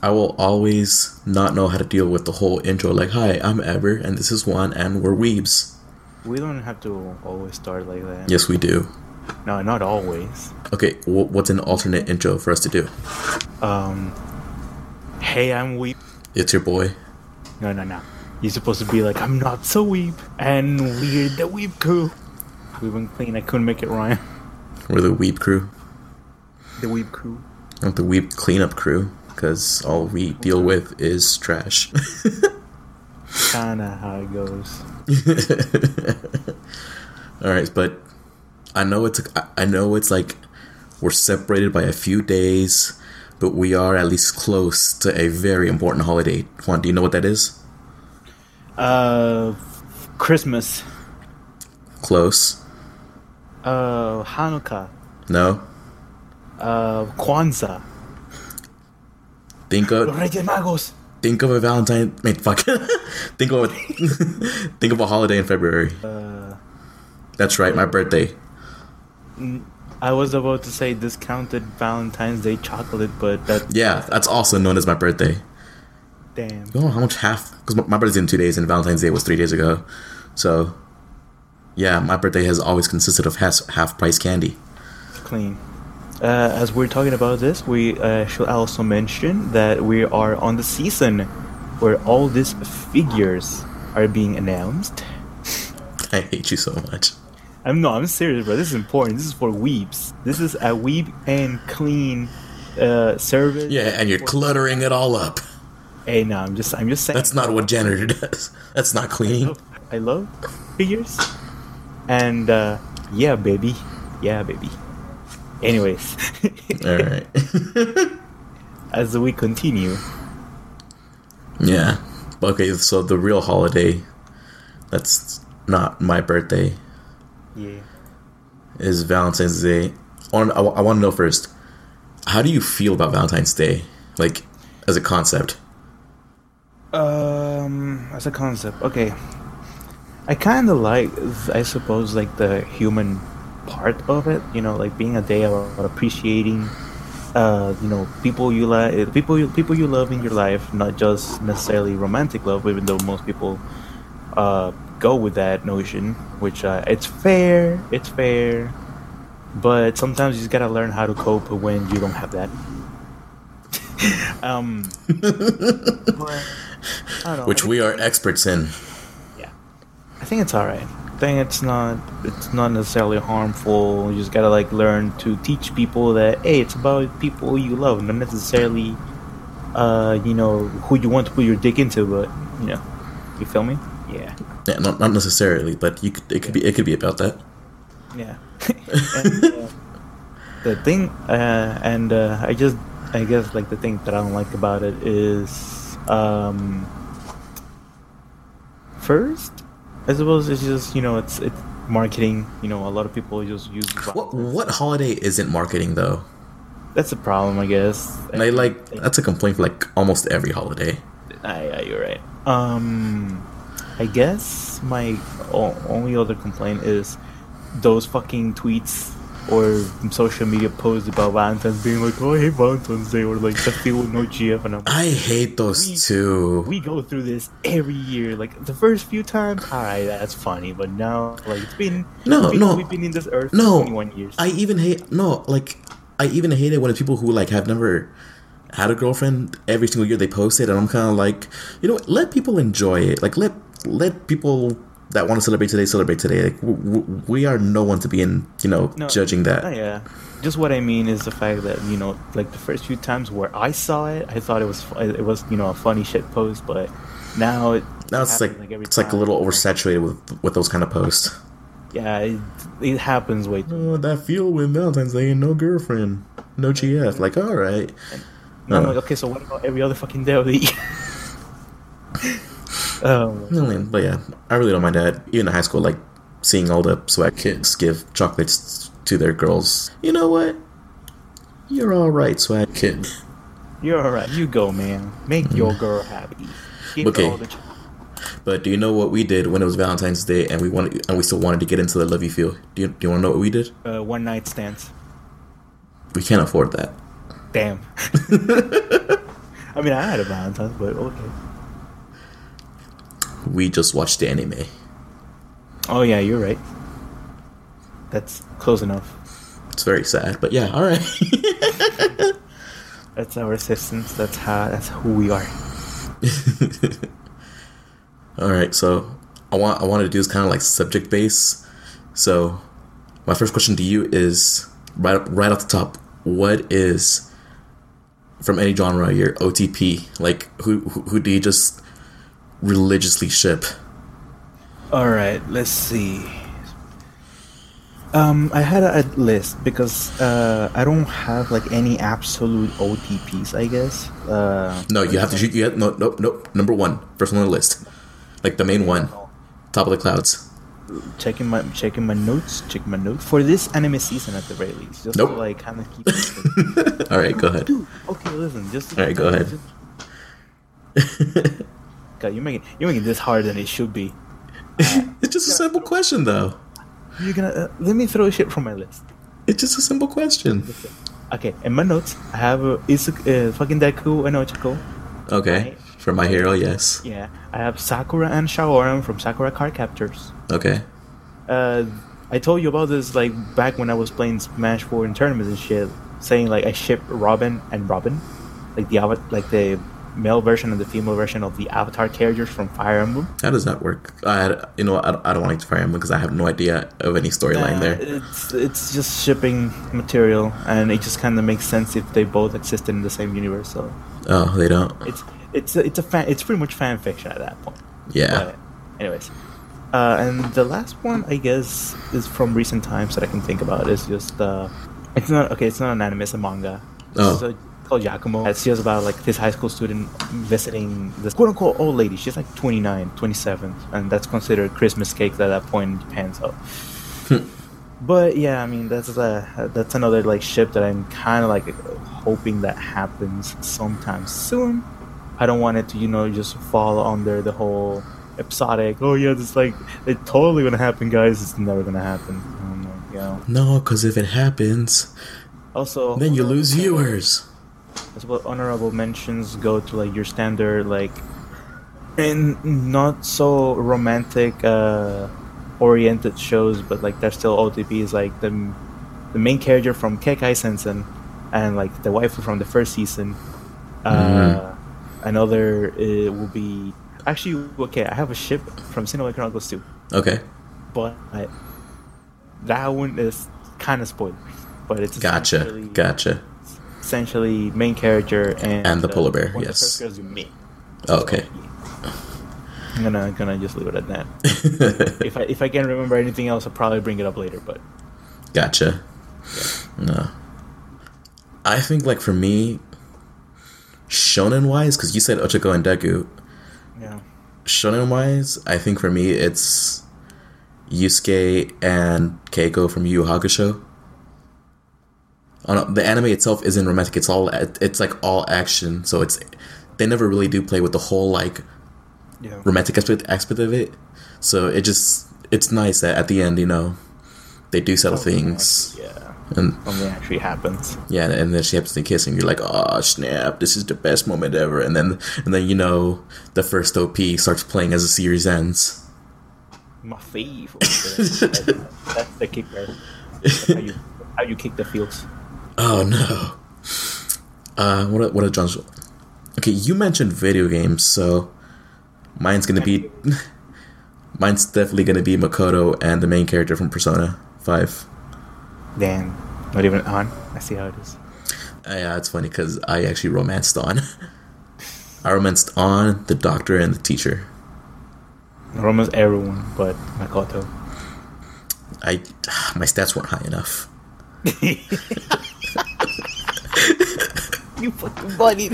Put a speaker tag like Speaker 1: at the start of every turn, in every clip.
Speaker 1: I will always not know how to deal with the whole intro. Like, hi, I'm Ever, and this is Juan, and we're weebs.
Speaker 2: We don't have to always start like that.
Speaker 1: Yes, we do.
Speaker 2: No, not always.
Speaker 1: Okay, wh- what's an alternate intro for us to do?
Speaker 2: Um, hey, I'm weeb.
Speaker 1: It's your boy.
Speaker 2: No, no, no. You're supposed to be like, I'm not so weeb, and we're the weeb crew. We've been clean. I couldn't make it rhyme.
Speaker 1: We're the weeb crew.
Speaker 2: The weeb crew.
Speaker 1: Not the weeb cleanup crew, because all we deal with is trash.
Speaker 2: Kinda how it goes.
Speaker 1: all right, but I know it's I know it's like we're separated by a few days, but we are at least close to a very important holiday. Juan, do you know what that is?
Speaker 2: Uh, Christmas.
Speaker 1: Close.
Speaker 2: Uh, Hanukkah.
Speaker 1: No.
Speaker 2: Uh, Kwanzaa.
Speaker 1: Think of
Speaker 2: Reyes Magos.
Speaker 1: think of a Valentine. Wait, fuck. think of a, think of a holiday in February.
Speaker 2: Uh,
Speaker 1: That's right, my birthday.
Speaker 2: I was about to say discounted Valentine's Day chocolate, but that
Speaker 1: Yeah, that's also known as my birthday.
Speaker 2: damn.
Speaker 1: You know how much half? Because my, my birthday's in two days, and Valentine's Day was three days ago. So, yeah, my birthday has always consisted of half, half price candy.
Speaker 2: clean. Uh, as we're talking about this, we uh, should also mention that we are on the season where all these figures are being announced.
Speaker 1: I hate you so much.
Speaker 2: I'm no, I'm serious, bro. This is important. This is for weebs. This is a weeb and clean uh, service.
Speaker 1: Yeah, and you're cluttering it all up.
Speaker 2: Hey, no, I'm just, I'm just saying.
Speaker 1: That's not what janitor does. That's not cleaning.
Speaker 2: I love figures, and uh, yeah, baby, yeah, baby. Anyways,
Speaker 1: All right.
Speaker 2: as we continue,
Speaker 1: yeah. Okay, so the real holiday that's not my birthday
Speaker 2: yeah.
Speaker 1: is Valentine's Day. I want, I, want to know first, how do you feel about Valentine's Day? Like, as a concept?
Speaker 2: Um, as a concept, okay. I kind of like, I suppose, like the human part of it. You know, like being a day about appreciating, uh, you know, people you like, people you people you love in your life, not just necessarily romantic love, even though most people, uh, go with that notion. Which uh, it's fair, it's fair, but sometimes you just gotta learn how to cope when you don't have that. um. but, I don't know.
Speaker 1: Which we are experts in.
Speaker 2: Yeah, I think it's all right. I think it's not it's not necessarily harmful. You just gotta like learn to teach people that hey, it's about people you love, not necessarily, uh, you know, who you want to put your dick into. But you know, you feel me? Yeah,
Speaker 1: Yeah, not, not necessarily, but you could, it could be it could be about that.
Speaker 2: yeah. and, uh, the thing, uh, and uh, I just I guess like the thing that I don't like about it is, um, first, I suppose it's just you know it's it's marketing. You know, a lot of people just use.
Speaker 1: What what holiday isn't marketing though?
Speaker 2: That's a problem, I guess.
Speaker 1: And I like that's a complaint for like almost every holiday.
Speaker 2: Ah, yeah, you're right. Um, I guess my o- only other complaint is those fucking tweets or social media posts about Valentine's being like, "Oh, I hate Valentine's Day," or like the feel with no GF, and I'm like,
Speaker 1: I hate those
Speaker 2: We-
Speaker 1: too.
Speaker 2: we go through this every year. Like the first few times, alright, that's funny, but now, like it's been
Speaker 1: No,
Speaker 2: it's been-
Speaker 1: no.
Speaker 2: we've been in this earth
Speaker 1: No,
Speaker 2: for 21 years.
Speaker 1: I even hate no like I even hate it when people who like have never had a girlfriend every single year they post it and I'm kind of like you know what let people enjoy it like let let people that want to celebrate today celebrate today like w- w- we are no one to be in you know
Speaker 2: No,
Speaker 1: judging that
Speaker 2: yeah. Just what I mean is the fact that you know, like the first few times where I saw it, I thought it was it was you know a funny shit post, but now it
Speaker 1: now it's like,
Speaker 2: every
Speaker 1: it's like a little oversaturated with with those kind of posts
Speaker 2: Yeah, it, it happens way. Too.
Speaker 1: oh that feel with Valentine's Day and no girlfriend no GF like all right
Speaker 2: And I'm
Speaker 1: Uh.
Speaker 2: like, okay, so what about every other fucking day of the year? um,
Speaker 1: I mean, but yeah, I really don't mind that. Even in high school, like seeing all the swag kids give chocolates to their girls. You know what? You're all right, swag kid.
Speaker 2: you're alright. You go, man. Make your girl happy. Give her
Speaker 1: Mm. Okay.
Speaker 2: all
Speaker 1: But do you know what we did when it was Valentine's Day and we wanted and we still wanted to get into the love you feel? Do you, do you want to know what we did?
Speaker 2: uh, one night stands.
Speaker 1: We can't afford that.
Speaker 2: Damn. I mean, I had a Valentine's, but okay.
Speaker 1: We just watched the anime.
Speaker 2: Oh yeah, you're right. That's close enough.
Speaker 1: It's very sad, but yeah, all right.
Speaker 2: That's our assistance. That's how. That's who we are.
Speaker 1: all right, so I want I wanted to do is kind of like subject base. So my first question to you is right right off the top, what is from any genre your OTP? Like who who, who do you just religiously ship?
Speaker 2: All right, let's see. Um, I had a, a list because uh, I don't have like any absolute OTPs. I guess. Uh,
Speaker 1: No, you have to shoot. You have, no, no, no. Number one, first one on the list, like the main one, top of the clouds.
Speaker 2: checking my checking my notes, checking my notes for this anime season at the very least, just
Speaker 1: Nope.
Speaker 2: to like kind of keep. It
Speaker 1: All right, go ahead.
Speaker 2: Dude, okay, listen, just.
Speaker 1: All right, go ahead.
Speaker 2: God, you're making you're making this harder than it should be.
Speaker 1: It's just a simple question, though.
Speaker 2: You're gonna uh, let me throw shit from my list.
Speaker 1: It's just a simple question.
Speaker 2: Okay, in my notes, I have uh, Isu- uh, fucking Deku and Ochako.
Speaker 1: Okay,
Speaker 2: Right.
Speaker 1: for my hero, yes.
Speaker 2: Yeah, I have Sakura and Shaoran from Sakura Card Captors.
Speaker 1: Okay.
Speaker 2: Uh, I told you about this like back when I was playing Smash 4 in tournaments and shit, saying like I ship Robin and Robin, like the like the male version and the female version of the Avatar characters from Fire Emblem.
Speaker 1: How does that work? I, you know, I, don't- I don't like to Fire Emblem because I have no idea of any storyline
Speaker 2: Uh,
Speaker 1: there.
Speaker 2: It's it's just shipping material, and it just kind of makes sense if they both existed in the same universe. So
Speaker 1: Oh, they don't.
Speaker 2: it's it's a, it's a fan, it's pretty much fan fiction at that point.
Speaker 1: Yeah.
Speaker 2: But anyways, uh, and the last one I guess is from recent times that I can think about. Is just uh, it's not okay. It's not an anime. It's a manga.
Speaker 1: Oh.
Speaker 2: Called Yakumo. It's just about like this high school student visiting this quote unquote old lady. She's like 29, 27, and that's considered Christmas cake at that point in Japan. So. But yeah, I mean that's uh, that's another like ship that I'm kind of like hoping that happens sometime soon. I don't want it to you know just fall under the whole episodic. Oh yeah, it's like it's totally gonna happen, guys. It's never gonna happen. I'm like.
Speaker 1: No, because if it happens,
Speaker 2: Also,
Speaker 1: then you lose viewers.
Speaker 2: As well honorable mentions go to like your standard like and not so romantic uh oriented shows but like they're still otps like the the main character from Kekkai Sensen and like the wife from the first season uh another it will be actually okay i have a ship from Xenoblade chronicles 2
Speaker 1: Okay.
Speaker 2: but that one is kind of spoiled but it's
Speaker 1: Gotcha. Gotcha.
Speaker 2: Essentially main character and
Speaker 1: And the uh, polar bear,
Speaker 2: the
Speaker 1: yes.
Speaker 2: you meet.
Speaker 1: Oh, okay.
Speaker 2: I'm gonna gonna just leave it at that. if I if I can remember anything else, I'll probably bring it up later. But
Speaker 1: Gotcha. No. I think like for me, shonen wise, because you said Ochako and Deku.
Speaker 2: yeah,
Speaker 1: Shonen wise, I think for me it's Yusuke and Keiko from Yu Hakusho. The anime itself isn't romantic. It's all it's like all action. So it's they never really do play with the whole like
Speaker 2: yeah,
Speaker 1: romantic aspect aspect of it. So it just it's nice that at the end, you know, they do settle things.
Speaker 2: yeah.
Speaker 1: And
Speaker 2: Something actually happens.
Speaker 1: yeah, and then she happens to kiss him. You're like, oh snap! This is the best moment ever. And then and then you know the first OP starts playing as the series ends.
Speaker 2: My favorite. that's, that's the kicker. That's how you how you kick the fields.
Speaker 1: Oh no. Uh, what are, what are John's? Okay, you mentioned video games, so mine's gonna be mine's definitely gonna be Makoto and the main character from Persona Five.
Speaker 2: Damn, not even on. I see how it is.
Speaker 1: Uh, yeah, it's funny because I actually romanced on. I romanced on the doctor and the teacher.
Speaker 2: Almost everyone, but Makoto.
Speaker 1: I my stats weren't high enough.
Speaker 2: you fucking buddy.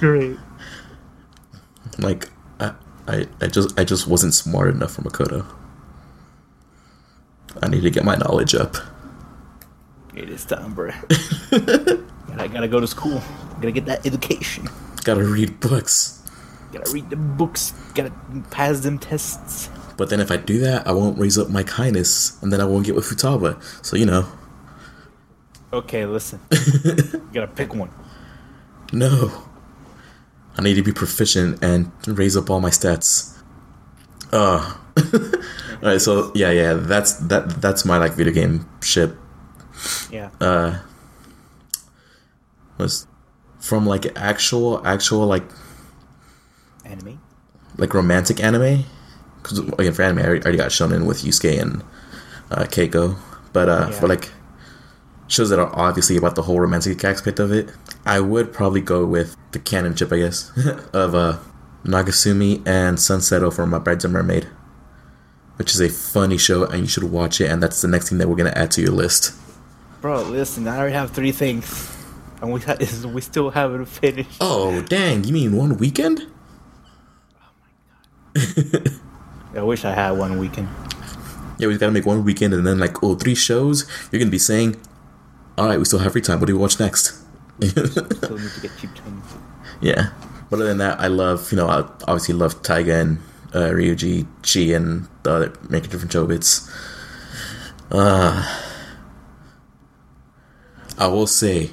Speaker 2: Great.
Speaker 1: Like I, I, I just I just wasn't smart enough for Makoto. I need to get my knowledge up.
Speaker 2: It is time, bro. I gotta go to school. Gotta get that education.
Speaker 1: Gotta read books.
Speaker 2: Gotta read the books. Gotta pass them tests.
Speaker 1: But then if I do that, I won't raise up my kindness, and then I won't get with Futaba. So you know,
Speaker 2: Okay, listen. you gotta pick one.
Speaker 1: No. I need to be proficient and raise up all my stats. Uh. all right, so yeah, yeah, that's that that's my like video game ship.
Speaker 2: Yeah.
Speaker 1: Uh was from like actual actual like
Speaker 2: Anime.
Speaker 1: like romantic anime. Because again, for anime, I already, got shonen with Yusuke and uh, Keiko. But uh,
Speaker 2: Yeah.
Speaker 1: for like shows that are obviously about the whole romantic aspect of it, I would probably go with the canon ship, I guess, of uh, Nagasumi and Sun Seto for My Brides a Mermaid, which is a funny show and you should watch it. And that's the next thing that we're gonna add to your list.
Speaker 2: Bro, listen, I already have three things. And we, ha- we still haven't finished.
Speaker 1: Oh dang! You mean one weekend?
Speaker 2: I wish I had one weekend.
Speaker 1: Yeah, we gotta make one weekend and then like oh three shows. You're gonna be saying, "All right, we still have free time. What do we watch next?"
Speaker 2: Still need to get cheap twins.
Speaker 1: yeah. But other than that, I love you know I obviously love Taiga and uh, Ryuji, Chi, and the other making different Chobits. Uh, I will say,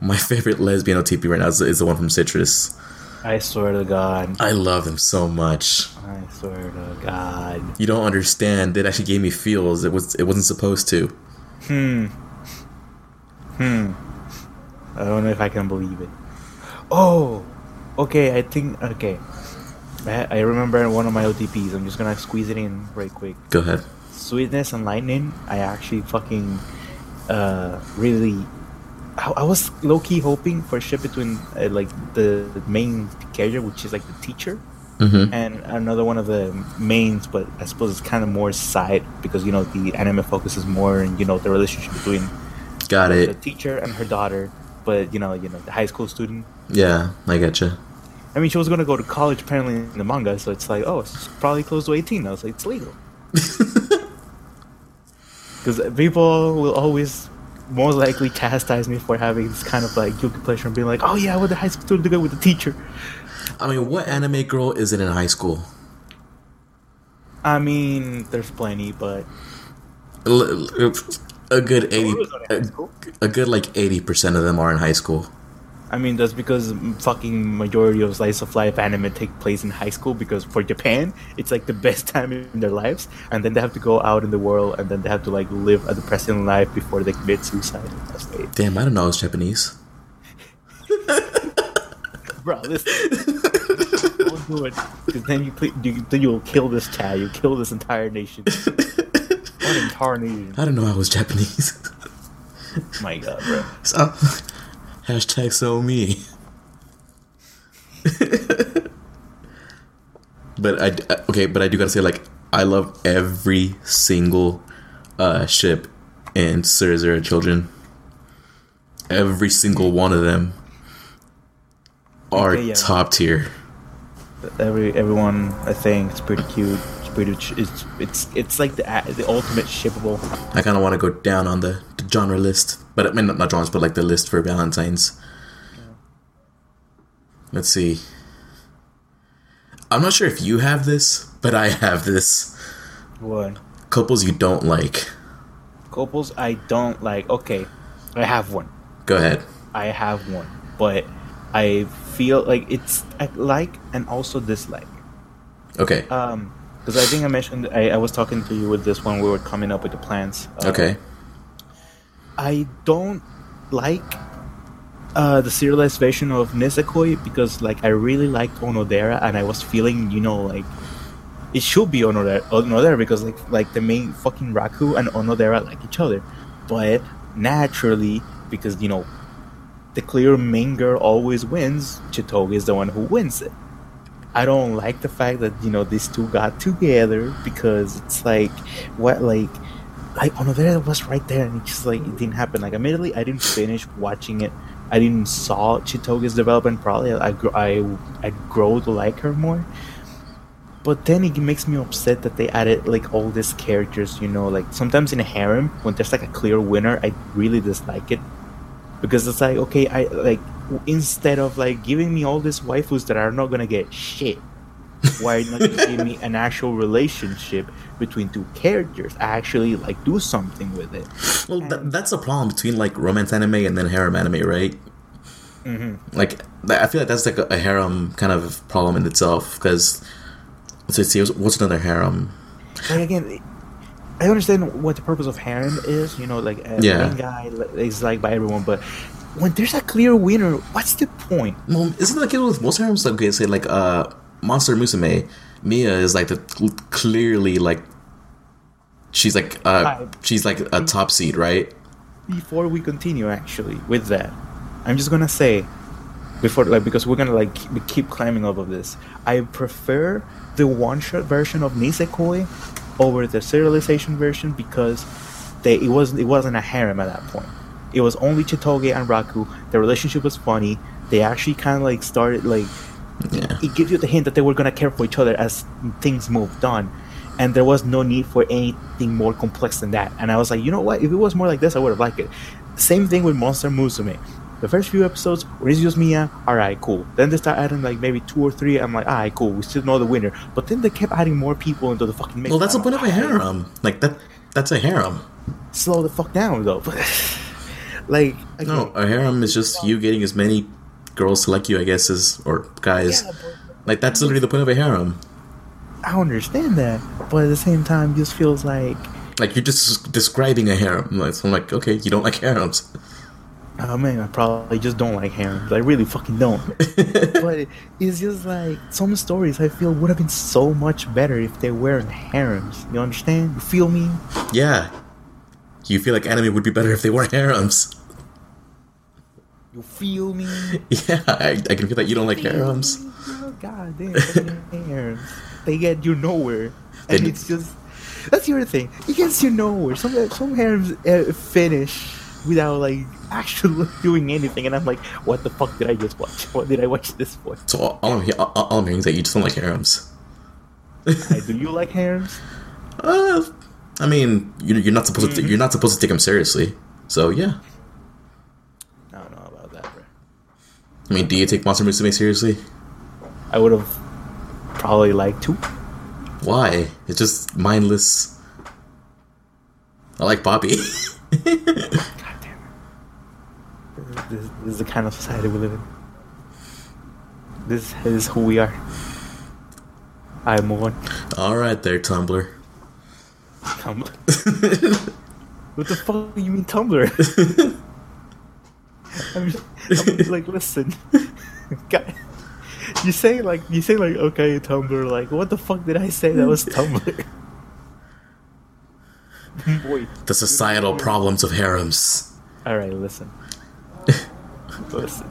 Speaker 1: my favorite lesbian OTP right now is, is the one from Citrus.
Speaker 2: I swear to God.
Speaker 1: I love them so much.
Speaker 2: I swear to God.
Speaker 1: You don't understand. It actually gave me feels. It was it wasn't supposed to.
Speaker 2: Hmm. Hmm. I don't know if I can believe it. Oh! Okay, I think. Okay. I, I remember one of my OTPs. I'm just gonna squeeze it in right quick.
Speaker 1: Go ahead.
Speaker 2: Sweetness and Lightning, I actually fucking uh, really. I, I was low key hoping for a ship between uh, like the, the main character, which is like the teacher,
Speaker 1: Mm-hmm.
Speaker 2: and another one of the mains, but I suppose it's kind of more side because you know the anime focuses more on you know the relationship between
Speaker 1: Got it the
Speaker 2: teacher and her daughter, but you know you know the high school student.
Speaker 1: Yeah, I getcha.
Speaker 2: I mean, she was gonna go to college apparently in the manga, so it's like, oh, it's probably close to eighteen. I was like, it's legal. Because people will always most likely chastise me for having this kind of like guilty pleasure and being like, oh yeah, I to high school student to go with the teacher.
Speaker 1: I mean, what anime girl isn't in high school?
Speaker 2: I mean, there's plenty, but
Speaker 1: a good eighty,
Speaker 2: Boruto's not in high
Speaker 1: a, a good like eighty percent of them are in high school.
Speaker 2: I mean that's because fucking majority of slice of life anime take place in high school because for Japan it's like the best time in their lives, and then they have to go out in the world and then they have to like live a depressing life before they commit suicide.
Speaker 1: Damn, I don't know. It's Japanese.
Speaker 2: bro. Listen, don't do it because then you, ple- you then you'll kill this child. You kill this entire nation. Entire nation.
Speaker 1: I don't know. I was Japanese.
Speaker 2: My God, bro.
Speaker 1: so, hashtag so me. but I I- okay, but I do gotta say like I love every single uh, ship in Zero Zero Children. Every single one of them are
Speaker 2: Okay, yeah.
Speaker 1: top tier.
Speaker 2: Every everyone, I think, it's pretty cute. It's pretty. It's it's it's like the the ultimate shippable.
Speaker 1: I kind of want to go down on the, the genre list, but I mean not, not genres, but like the list for Valentine's. Let's see. I'm not sure if you have this, but I have this.
Speaker 2: What?
Speaker 1: Couples you don't like.
Speaker 2: Couples I don't like. Okay, I have one.
Speaker 1: Go ahead.
Speaker 2: I have one, but I feel like it's I like and also dislike.
Speaker 1: Okay.
Speaker 2: Um, because I think I mentioned I, I was talking to you with this when we were coming up with the plans. Uh,
Speaker 1: okay.
Speaker 2: I don't like uh, the serialized version of Nisekoi because like I really liked Onodera and I was feeling you know like it should be Onodera, Onodera because like like the main fucking Raku and Onodera like each other, but naturally because you know the clear main girl always wins, Chitoge is the one who wins it. I don't like the fact that you know these two got together because it's like what like like Onodera was right there and it just like it didn't happen. Like immediately I didn't finish watching it. I didn't saw Chitoge's development. Probably I I I grow to like her more. But then it makes me upset that they added like all these characters. You know, like sometimes in a harem when there's like a clear winner, I really dislike it because it's like okay, I like instead of like giving me all these waifus that are not gonna get shit, Why not give me an actual relationship between two characters? I actually, like do something with it.
Speaker 1: Well, th- that's the problem between like romance anime and then harem anime, right? Mm-hmm. Like, th- I feel like that's like a, a harem kind of problem in itself because let's see, what's another harem?
Speaker 2: Like again, I understand what the purpose of harem is. You know, like a
Speaker 1: Yeah.
Speaker 2: main guy is liked by everyone, but when there's a clear winner, what's the point?
Speaker 1: Well, isn't that the case with most harems? Like, okay, say like uh, Monster Musume, Mia is like the clearly like she's like uh, she's like a top seed, right?
Speaker 2: before we continue actually with that i'm just gonna say before like because we're gonna like keep climbing up of this i prefer the one shot version of nisekoi over the serialization version because they it wasn't it wasn't a harem at that point it was only chitoge and raku the relationship was funny they actually kind of like started like
Speaker 1: Yeah.
Speaker 2: it gives you the hint that they were gonna care for each other as things moved on, and there was no need for anything more complex than that. And I was like, you know what? If it was more like this, I would have liked it. Same thing with Monster Musume. The first few episodes, when it's just Mia, alright, cool. Then they start adding like maybe two or three. I'm like, alright, cool. We still know the winner. But then they kept adding more people into the fucking mix.
Speaker 1: Well, that's the
Speaker 2: I'm
Speaker 1: point of a harem. Like that. That's a harem.
Speaker 2: Slow the fuck down, though. like, I
Speaker 1: No, a harem is just you getting as many girls to like you, I guess, as or guys.
Speaker 2: Yeah,
Speaker 1: Like that's literally the point of a harem.
Speaker 2: I understand that, but at the same time, it just feels like
Speaker 1: Like you're just describing a harem. Like, so I'm like, okay, you don't like harems.
Speaker 2: Oh man, I probably just don't like harems. I really fucking don't. but it's just like some stories I feel would have been so much better if they weren't harems. You understand? You feel me?
Speaker 1: Yeah. You feel like anime would be better if they weren't harems.
Speaker 2: You feel me?
Speaker 1: Yeah, I, I can feel that you don't like harems.
Speaker 2: God damn, harems. They get you nowhere, and it's just that's the other thing. It gets you nowhere. Some some harems uh, finish without like actually doing anything, and I'm like, what the fuck did I just watch? What did I watch this for?
Speaker 1: So all, all I'm, all, all I'm hearing is that you just don't like harems.
Speaker 2: Do you like harems?
Speaker 1: Uh, I mean, you're, you're not supposed to you're not supposed to take them seriously. So yeah.
Speaker 2: I don't know about that, bro.
Speaker 1: I mean, do you take Monster Musume seriously?
Speaker 2: I would have probably liked to.
Speaker 1: Why? It's just mindless. I like Papi.
Speaker 2: God damn it. This, this is the kind of society we live in. This is who we are. I move on.
Speaker 1: all right, there, Tumblr.
Speaker 2: Tumblr. what the fuck do you mean Tumblr? I'm, I'm like, listen, God, you say like you say like okay Tumblr like what the fuck did I say that was Tumblr? Boy,
Speaker 1: The societal problems of harems.
Speaker 2: all right, listen, listen.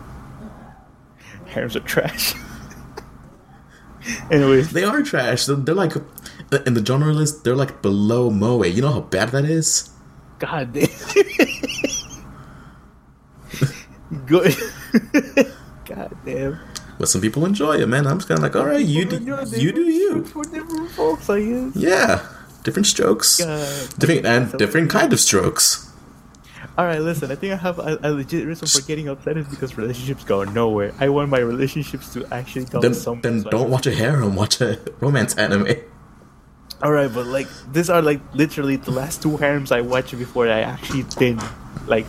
Speaker 2: Harems are trash. Anyways,
Speaker 1: They are trash. They're, like uh, in the genre list. They're like below Moe. You know how bad that is.
Speaker 2: God damn. Good. God damn.
Speaker 1: But some people enjoy it, man. I'm just kind of like, all right, you do, you do you.
Speaker 2: Different folks, I guess.
Speaker 1: Yeah, different strokes,
Speaker 2: God.
Speaker 1: different and different kind of strokes.
Speaker 2: All right, listen. I think I have a, a legit reason for getting upset is because relationships go nowhere. I want my relationships to actually go
Speaker 1: Then,
Speaker 2: somewhere.
Speaker 1: then
Speaker 2: so
Speaker 1: don't watch a harem. Watch a romance anime.
Speaker 2: All right, but like these are like literally the last two harems I watched before I actually didn't like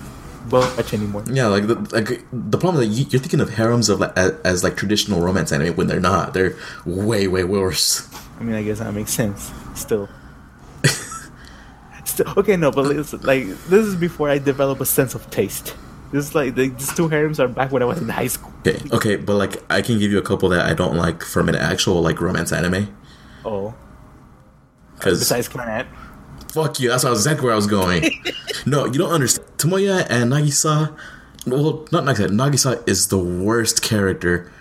Speaker 2: watch anymore.
Speaker 1: Yeah, like the like the problem that you, you're thinking of harems of like, as, as like traditional romance anime when they're not. They're way way worse.
Speaker 2: I mean, I guess that makes sense. Still. Still, okay, no, but listen, like this is before I develop a sense of taste. This is like the, these two harems are back when I was in high school.
Speaker 1: Okay, okay, but like I can give you a couple that I don't like from an actual like romance anime.
Speaker 2: Oh,
Speaker 1: Because
Speaker 2: besides Clannad.
Speaker 1: fuck you, that's exactly where I was going. no, you don't understand. Tomoya and Nagisa, well, not Nagisa. Nagisa is the worst character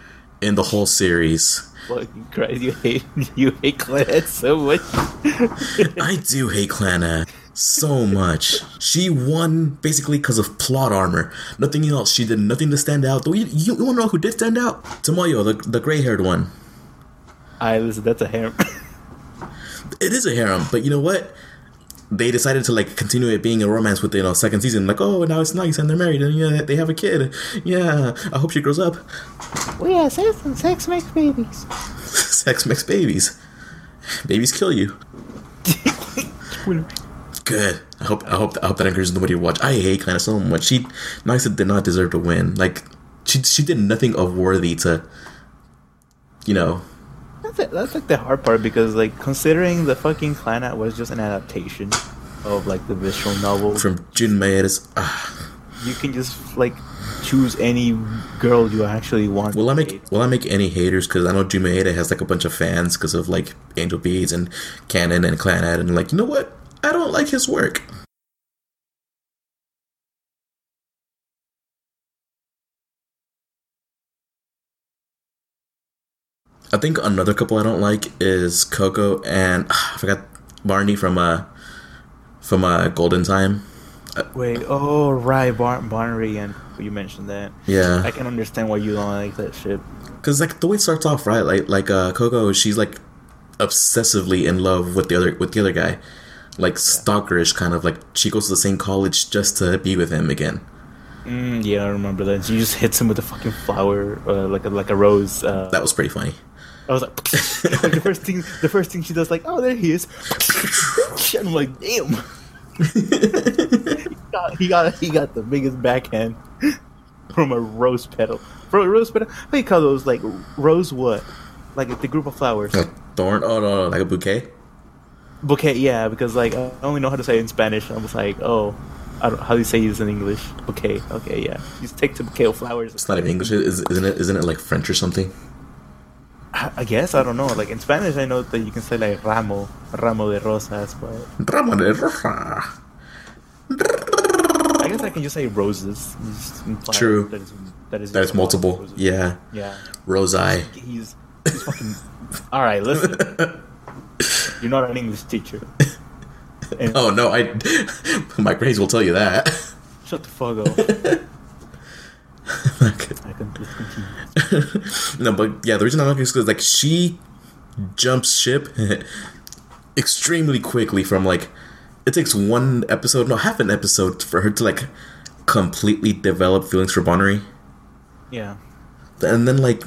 Speaker 1: in the whole series.
Speaker 2: Fucking Christ, you hate you hate Clannad so much.
Speaker 1: I do hate Clannad so much. She won basically because of plot armor. Nothing else. She did nothing to stand out. Though you, you, you want to know who did stand out? Tomoyo, the the gray haired one.
Speaker 2: I listen, that's a harem.
Speaker 1: It is a harem, but you know what? They decided to like continue it being a romance with you know second season. Like, oh, now it's nice and they're married and yeah, they have a kid. Yeah, I hope she grows up.
Speaker 2: well, yeah, sex, sex makes babies.
Speaker 1: sex makes babies. Babies kill you. Good. I hope I hope I hope that encourages nobody to watch. I hate of so much. She Nagisa did not deserve to win. Like she she did nothing of worthy to. You know.
Speaker 2: That's it. That's like the hard part because like considering the fucking Clannad was just an adaptation of like the visual novel
Speaker 1: from Jun Maeda's. Uh,
Speaker 2: you can just like choose any girl you actually want.
Speaker 1: Will I make Will I make any haters? Because I know Jun Maeda has like a bunch of fans because of like Angel Beats and Kanon and Clannad, and like you know what? I don't like his work. I think another couple I don't like is Koko and uh, I forgot Banri from uh from uh Golden Time.
Speaker 2: Wait, oh right, Bar- Banri and you mentioned that.
Speaker 1: Yeah,
Speaker 2: I can understand why you don't like that shit.
Speaker 1: Cause like the way it starts off, right? Like like uh Koko, she's like obsessively in love with the other with the other guy, like stalkerish kind of like she goes to the same college just to be with him again.
Speaker 2: Mm, yeah, I remember that. She just hits him with a fucking flower, uh, like a like a rose. Uh,
Speaker 1: that was pretty funny.
Speaker 2: I was like, like, the first thing, the first thing she does, like, oh, there he is. and I'm like, damn. he, got, he got he got the biggest backhand from a rose petal. From a rose petal. What do you call those? Like rose what? Like the group of flowers.
Speaker 1: A thorn? Oh no, no, like a bouquet.
Speaker 2: Bouquet, yeah, because like I only know how to say it in Spanish. I was like, oh, how do you say this in English? Bouquet. Okay, yeah. You take the bouquet of flowers.
Speaker 1: It's not even English, is, isn't it? Isn't it like French or something?
Speaker 2: I guess I don't know. Like in Spanish, I know that you can say like ramo, ramo de rosas, but
Speaker 1: ramo de rosa.
Speaker 2: I guess I can just say roses. Just
Speaker 1: True. That is that is, that is multiple. Roses. Yeah.
Speaker 2: Yeah.
Speaker 1: Rose
Speaker 2: He's he's fucking. All right, listen. You're not an English teacher.
Speaker 1: And oh no, I my grades will tell you that.
Speaker 2: Shut the fuck up. I can
Speaker 1: no, but yeah, the reason I'm not is because like she jumps ship extremely quickly from like it takes one episode, no, half an episode for her to like completely develop feelings for Banri.
Speaker 2: Yeah.
Speaker 1: And then like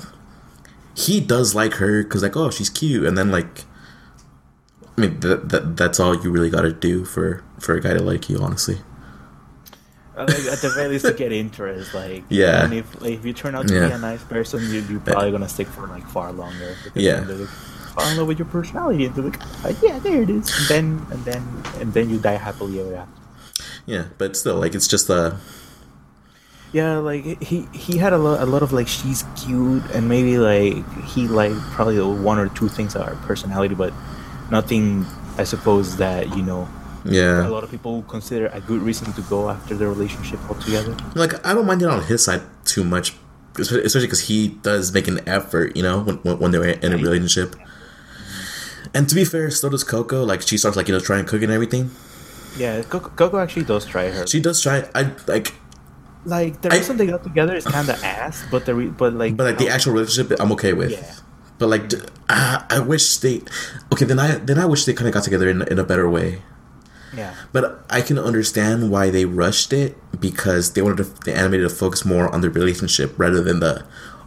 Speaker 1: he does like her because like oh she's cute, and then like I mean that, that that's all you really got to do for for a guy to like you, honestly
Speaker 2: like, at the very least to get interest. Like
Speaker 1: yeah,
Speaker 2: and if like, if you turn out to yeah. be a nice person, you, you're probably gonna stick for like far longer.
Speaker 1: yeah.
Speaker 2: Like, fall in love with your personality and they're like, oh, ah, yeah, there it is. And then and then and then you die happily ever after.
Speaker 1: Yeah, but still, like it's just a.
Speaker 2: Yeah, like he he had a lot, a lot of like she's cute and maybe like he like probably one or two things are personality, but nothing I suppose that you know
Speaker 1: yeah.
Speaker 2: A lot of people consider a good reason to go after the relationship altogether.
Speaker 1: Like, I don't mind it on his side too much, especially because he does make an effort, you know, when, when they're in a relationship. And to be fair, so does Koko. Like, she starts, like, you know, trying to cook and everything.
Speaker 2: Yeah, Koko, Koko actually does try her.
Speaker 1: She does try. I, like,
Speaker 2: like the reason I, they got together is kind of ass, but the re- but like
Speaker 1: but like the actual relationship, I'm okay with.
Speaker 2: Yeah.
Speaker 1: But like, I, I wish they. Okay, then I then I wish they kind of got together in in a better way.
Speaker 2: Yeah.
Speaker 1: But I can understand why they rushed it because they wanted to, the animated to focus more on their relationship rather than the,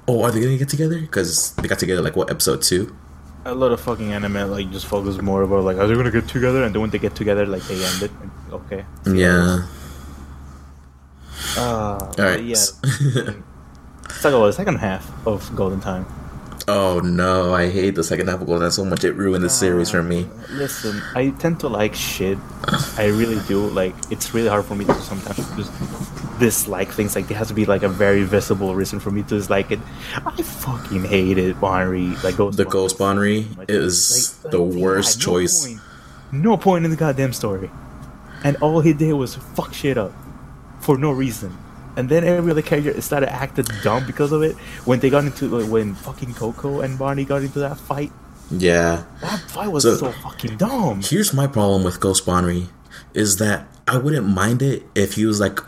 Speaker 1: oh, are they gonna get together? Because they got together like what episode two.
Speaker 2: A lot of fucking anime like just focus more about like are they gonna get together and then when they get together like they end it. Okay.
Speaker 1: Yeah.
Speaker 2: Uh, All right. Yeah. Let's talk about the second half of Golden Time.
Speaker 1: Oh no, I hate the second half of Golden so much. It ruined the uh, series for me.
Speaker 2: Listen, I tend to like shit. I really do. Like, it's really hard for me to sometimes just dislike things. Like, there has to be like a very visible reason for me to dislike it. I fucking hated Banri. Like,
Speaker 1: Ghost the Ghost Banri is like, the like, worst no choice.
Speaker 2: Point, no point in the goddamn story, and all he did was fuck shit up for no reason and then every other character started acting dumb because of it. When they got into like, when fucking Koko and Banri got into that fight.
Speaker 1: Yeah,
Speaker 2: that fight was so, so fucking dumb.
Speaker 1: Here's my problem with Ghost Banri, is that I wouldn't mind it if he was like,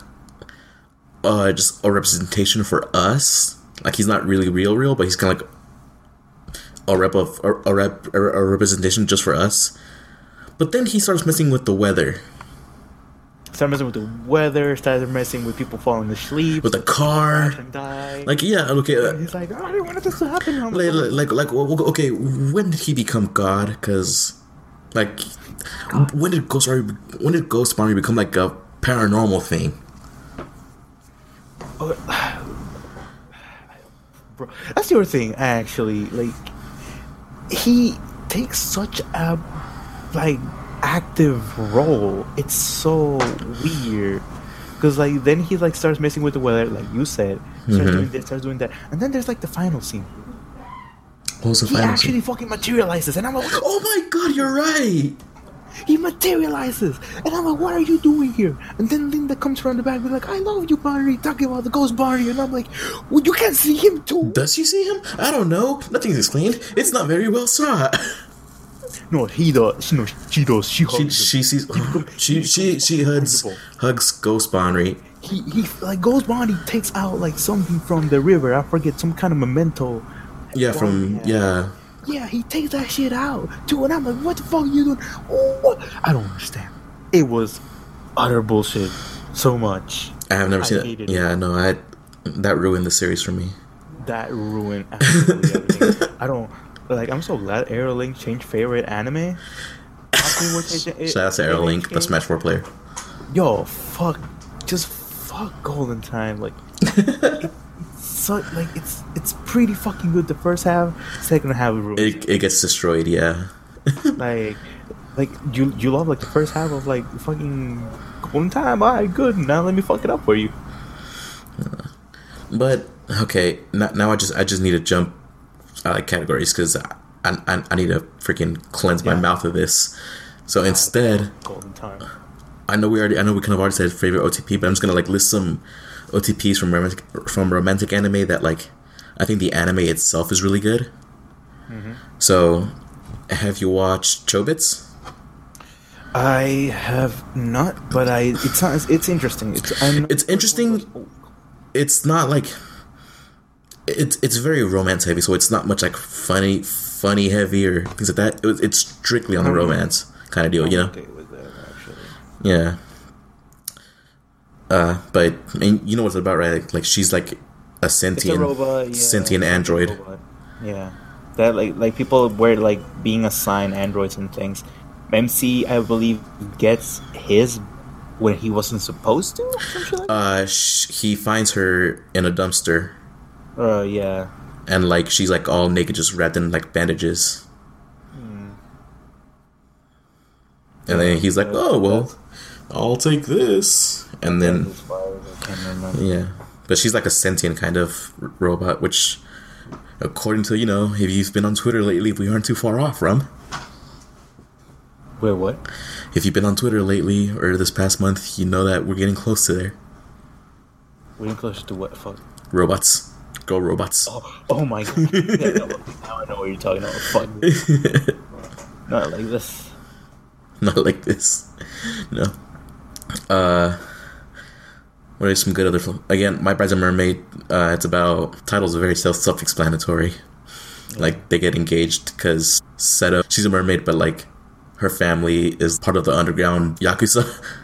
Speaker 1: uh, just a representation for us. Like he's not really real, real, but he's kind of like a rep of a, a rep a representation just for us. But then he starts messing with the weather
Speaker 2: start messing with the weather, started messing with people falling asleep,
Speaker 1: with the car.
Speaker 2: crash and die.
Speaker 1: Like yeah, okay. Uh,
Speaker 2: And he's like, "Oh, I didn't want this to happen.
Speaker 1: Like,
Speaker 2: like,
Speaker 1: like, like, okay. When did he become God? Because, like, when did Ghost Banri, when did Ghost Banri become like a paranormal thing?
Speaker 2: Bro, that's your thing, actually. Like, he takes such a like active role. It's so weird. Cause like then he like starts messing with the weather, like you said, starts
Speaker 1: Mhm.
Speaker 2: doing this, starts doing that, and then there's like the final scene.
Speaker 1: What was the
Speaker 2: He
Speaker 1: final
Speaker 2: actually
Speaker 1: scene?
Speaker 2: fucking materializes, and I'm like,
Speaker 1: Oh my god, you're right.
Speaker 2: he materializes, and I'm like, what are you doing here? And then Linda comes around the back, and be like, I love you, Banri, talking about the ghost Banri, and I'm like, well, you can't see him too.
Speaker 1: Does she see him? I don't know. Nothing's explained. It's not very well shot.
Speaker 2: No, he does. No, she does. She
Speaker 1: She
Speaker 2: hugs him.
Speaker 1: she sees she she she hugs hugs Ghost Banri.
Speaker 2: he he like Ghost Banri takes out like something from the river. I forget some kind of memento.
Speaker 1: Yeah, from yeah.
Speaker 2: Yeah, he takes that shit out too, and I'm like, what the fuck are you doing? Oh, what? I don't understand. It was utter bullshit. So much
Speaker 1: I have never
Speaker 2: I
Speaker 1: seen it. Yeah, no, I that ruined the series for me.
Speaker 2: that ruined absolutely everything. I don't like. I'm so glad Aerolink changed favorite anime. After what they- it-
Speaker 1: Shout out to Aerolink, the Smash 4 player.
Speaker 2: Yo, fuck, just fuck Golden Time. Like, it's so like it's it's pretty fucking good the first half. Second half it.
Speaker 1: It, it gets destroyed, yeah.
Speaker 2: Like, like you you love like the first half of like fucking Golden Time. Alright, good. Now let me fuck it up for you.
Speaker 1: But okay, now, now I just I just need to jump uh, categories because I, I I need to freaking cleanse my mouth of this. So instead,
Speaker 2: Golden Time.
Speaker 1: I know we already I know we kind of already said favorite OTP, but I'm just gonna like list some OTPs from romantic from romantic anime that like I think the anime itself is really good. So, have you watched Chobits?
Speaker 2: I have not, but I it's sounds it's interesting. It's I'm,
Speaker 1: It's interesting. It's not like it's it's very romance heavy, so it's not much like funny funny heavy or things like that. It, was- it's strictly on the romance kind of deal, you know.
Speaker 2: Okay with that actually.
Speaker 1: Yeah. Uh, but I mean, you know what it's about, right? Like, like she's like a sentient,
Speaker 2: a robot, yeah,
Speaker 1: sentient android.
Speaker 2: robot. Yeah, that like like people were like being assigned androids and things. MC, I believe, gets his when he wasn't supposed to. like
Speaker 1: Uh, sh- he finds her in a dumpster,
Speaker 2: that? Uh, yeah.
Speaker 1: and like she's like all naked, just wrapped in like bandages. And then he's like, "Oh well, I'll take this." And then
Speaker 2: As far as I can remember.
Speaker 1: Yeah, but she's like a sentient kind of robot, which, according to you know, if you've been on Twitter lately, we aren't too far off from.
Speaker 2: Wait, what?
Speaker 1: If you've been on Twitter lately or this past month, you know that we're getting close to there.
Speaker 2: We're getting closer to what? Fuck.
Speaker 1: Robots, go robots.
Speaker 2: Oh, oh my god. yeah, no, now I know what you're talking about. Fuck. Not like this.
Speaker 1: Not like this. No. Uh, what are some good other film? Again, My Bride's a Mermaid. Uh, it's about titles are very self self explanatory. Like they get engaged because Seto, she's a mermaid, but like her family is part of the underground yakuza.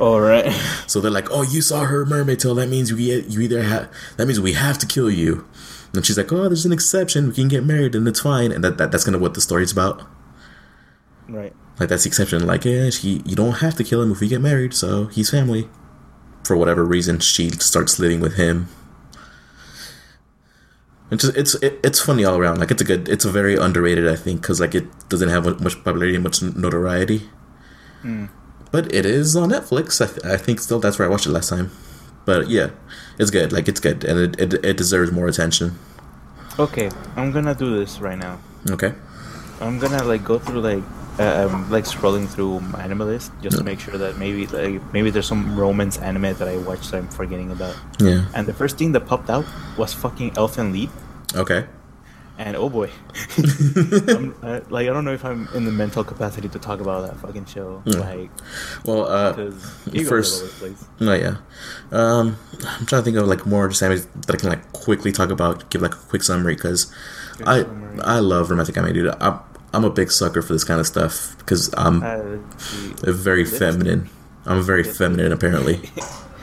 Speaker 2: All right.
Speaker 1: So they're like, "Oh, you saw her mermaid tail. That means we you either have that means we have to kill you." And she's like, "Oh, there's an exception. We can get married, and it's fine." And that, that that's kind of what the story's about.
Speaker 2: Right.
Speaker 1: Like that's the exception. Like, yeah, she you don't have to kill him if we get married. So he's family. For whatever reason, she starts living with him. It's just, it's it, it's funny all around. Like it's a good, it's a very underrated, I think, because like it doesn't have much popularity and much notoriety. Hmm. But it is on Netflix. I, th- I think still that's where I watched it last time. But yeah, it's good. Like it's good, and it it, it deserves more attention.
Speaker 2: Okay, I'm gonna do this right now.
Speaker 1: Okay.
Speaker 2: I'm gonna like go through like uh, um, like scrolling through my anime list just to make sure that maybe like maybe there's some romance anime that I watched that I'm forgetting about.
Speaker 1: Yeah.
Speaker 2: And the first thing that popped out was fucking Elfen Lied,
Speaker 1: Okay.
Speaker 2: And oh boy, I'm, uh, like I don't know if I'm in the mental capacity to talk about that fucking show. Like,
Speaker 1: Well, uh, first-
Speaker 2: go all over the place.
Speaker 1: No, yeah. Um, I'm trying to think of like more just anime that I can like quickly talk about, give like a quick summary because I
Speaker 2: summary.
Speaker 1: I love romantic anime, dude. I'm I'm a big sucker for this kind of stuff because I'm
Speaker 2: Uh,
Speaker 1: very feminine. I'm very feminine, apparently.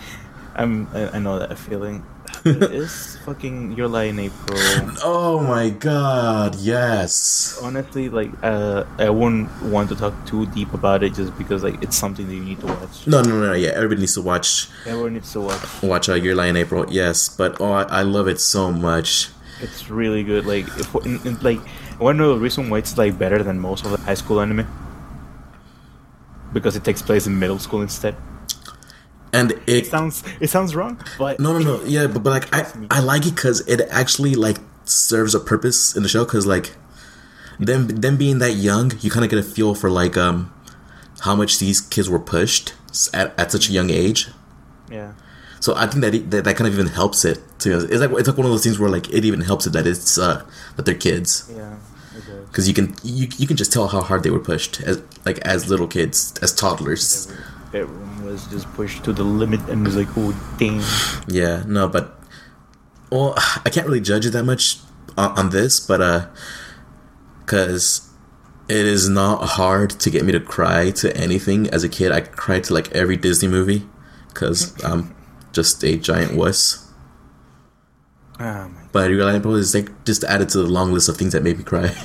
Speaker 2: I'm. I, I know that feeling. Is fucking Your Lie in April.
Speaker 1: Oh my god, yes.
Speaker 2: Honestly, like, uh, I wouldn't want to talk too deep about it just because, like, it's something that you need to watch.
Speaker 1: No, no, no, no, yeah, everybody needs to watch
Speaker 2: Everyone needs to watch.
Speaker 1: watch uh, Your Lie in April. Yes, but oh, I, I love it so much.
Speaker 2: It's really good. Like, if, in, in, like, one of the reason why it's like better than most of the high school anime because it takes place in middle school instead.
Speaker 1: And
Speaker 2: It
Speaker 1: it
Speaker 2: sounds it sounds wrong, but
Speaker 1: no, no, no, yeah, but, but like I I like it because it actually like serves a purpose in the show because like them them being that young, you kind of get a feel for like um how much these kids were pushed at, at such a young age.
Speaker 2: yeah,
Speaker 1: So I think that it, that, that kind of even helps it too. It's like it's like one of those things where like it even helps it that it's uh that they're kids
Speaker 2: yeah,
Speaker 1: because you can you, you can just tell how hard they were pushed as like as little kids as toddlers.
Speaker 2: Was just pushed to the limit and was like, oh damn.
Speaker 1: Yeah, no, but well, I can't really judge it that much on, on this, but uh, because it is not hard to get me to cry to anything. As a kid, I cried to like every Disney movie because I'm just a giant wuss.
Speaker 2: Oh
Speaker 1: But Reliable is like just added to the long list of things that made me cry.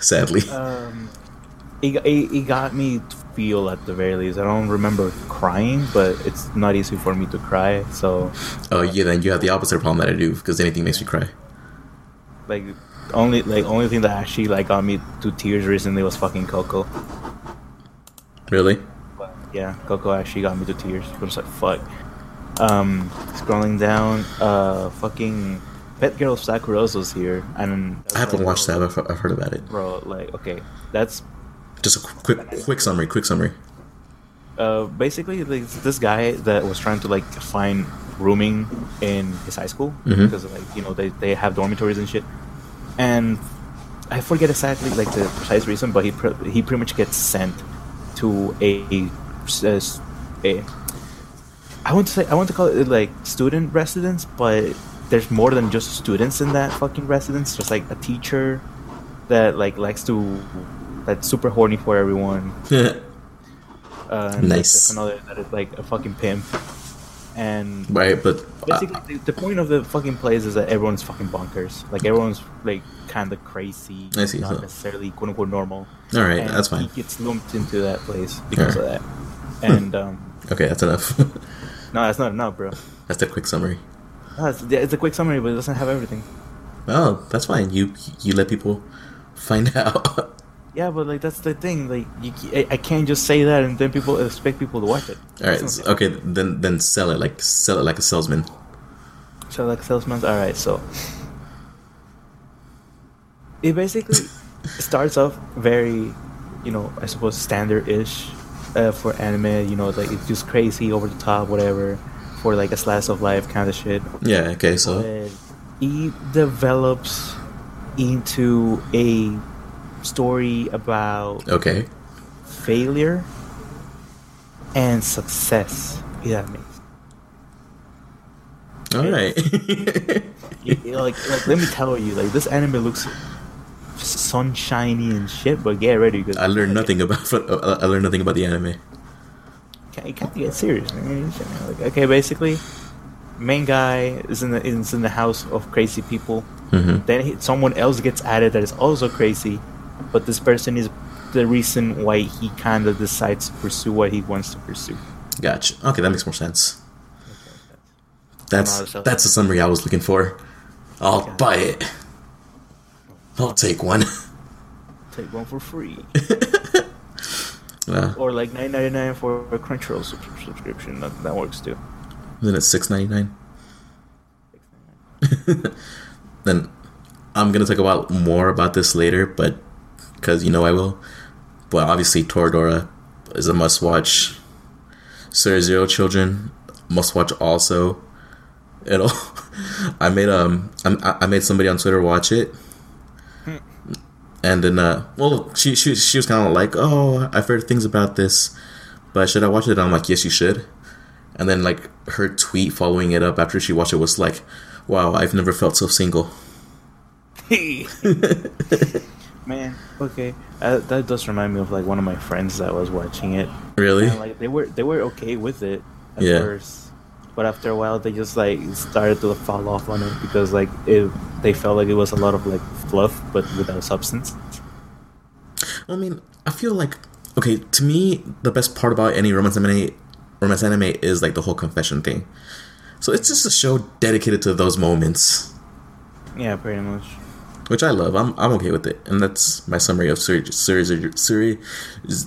Speaker 1: Sadly,
Speaker 2: Um, it, it, it got me to feel at the very least. I don't remember crying, but it's not easy for me to cry. So,
Speaker 1: oh yeah, then you have the opposite problem that I do because anything makes me cry.
Speaker 2: like, only like only thing that actually like got me to tears recently was fucking Coco.
Speaker 1: Really?
Speaker 2: But yeah, Coco actually got me to tears. I was like, fuck. Um, scrolling down, uh, fucking Pet Girl Sakurasou's here, and
Speaker 1: I haven't watched that. I've heard about it.
Speaker 2: Bro, like, okay, that's
Speaker 1: Just a quick, quick summary. Quick summary.
Speaker 2: uh, basically this guy that was trying to like find rooming in his high school
Speaker 1: Mhm.
Speaker 2: because like you know they, they have dormitories and shit and i forget exactly like the precise reason but he pre- he pretty much gets sent to a, a, a i want to say i want to call it like student residence but there's more than just students in that fucking residence there's like a teacher that like likes to that's super horny for everyone uh,
Speaker 1: Nice.
Speaker 2: Another that is like a fucking pimp. And
Speaker 1: right, but uh,
Speaker 2: basically, the, the point of the fucking place is that everyone's fucking bonkers. Like everyone's like kind of crazy,
Speaker 1: I see,
Speaker 2: not
Speaker 1: so-
Speaker 2: necessarily quote unquote normal.
Speaker 1: all right,
Speaker 2: And
Speaker 1: that's fine.
Speaker 2: He gets lumped into that place because
Speaker 1: Alright.
Speaker 2: of that. And um,
Speaker 1: Okay, that's enough.
Speaker 2: no, that's not enough, bro.
Speaker 1: that's the quick summary.
Speaker 2: No, it's, it's a quick summary, but it doesn't have everything.
Speaker 1: Oh, that's fine. You you let people find out.
Speaker 2: Yeah, but like that's the thing. Like you, I, I can't just say that and then people expect people to watch it.
Speaker 1: All right, okay, then then sell it like sell it like a salesman.
Speaker 2: So like a salesman. All right, so it basically starts off very, you know, I suppose standard-ish uh, for anime. You know, like it's just crazy, over the top, whatever, for like a slice of life kind of shit.
Speaker 1: Yeah. Okay. So
Speaker 2: But it develops into a story about
Speaker 1: okay.
Speaker 2: failure and success. Yeah, that makes
Speaker 1: All right.
Speaker 2: Like, like let me tell you, like this anime looks sunshiny and shit, but get ready because
Speaker 1: I learned nothing about I learned nothing about the anime.
Speaker 2: You can't get serious. Man. Like, okay, basically, main guy is in the is in the house of crazy people.
Speaker 1: hmm
Speaker 2: Then he, someone else gets added that is also crazy, but this person is the reason why he kind of decides to pursue what he wants to pursue.
Speaker 1: Gotcha. Okay, that makes more sense. That's that's the summary I was looking for. I'll
Speaker 2: Okay.
Speaker 1: buy it. I'll take one.
Speaker 2: Take one for free,
Speaker 1: Uh,
Speaker 2: or like nine ninety nine for a Crunchyroll sub- subscription. That, that works too.
Speaker 1: then it's six ninety nine. then I'm gonna talk about more about this later, but because you know I will. But obviously, Toradora is a must watch. Tsurezure Children must watch also. It'll. I made um I, I made somebody on Twitter watch it, and then uh well she she she was kind of like oh I've heard things about this, but should I watch it? And I'm like yes you should. And then like her tweet following it up after she watched it was like, "Wow, I've never felt so single."
Speaker 2: Man, okay, uh, that does remind me of like one of my friends that was watching it.
Speaker 1: Really?
Speaker 2: And, like they were they were okay with it at
Speaker 1: Yeah.
Speaker 2: first, but after a while they just like started to fall off on it because like it they felt like it was a lot of like fluff but without substance.
Speaker 1: I mean, I feel like okay. To me, the best part about any romance anime, romance anime, is like the whole confession thing. So it's just a show dedicated to those moments,
Speaker 2: Yeah, pretty much.
Speaker 1: Which I love. I'm I'm okay with it, and that's my summary of Suri Suri Suri. is-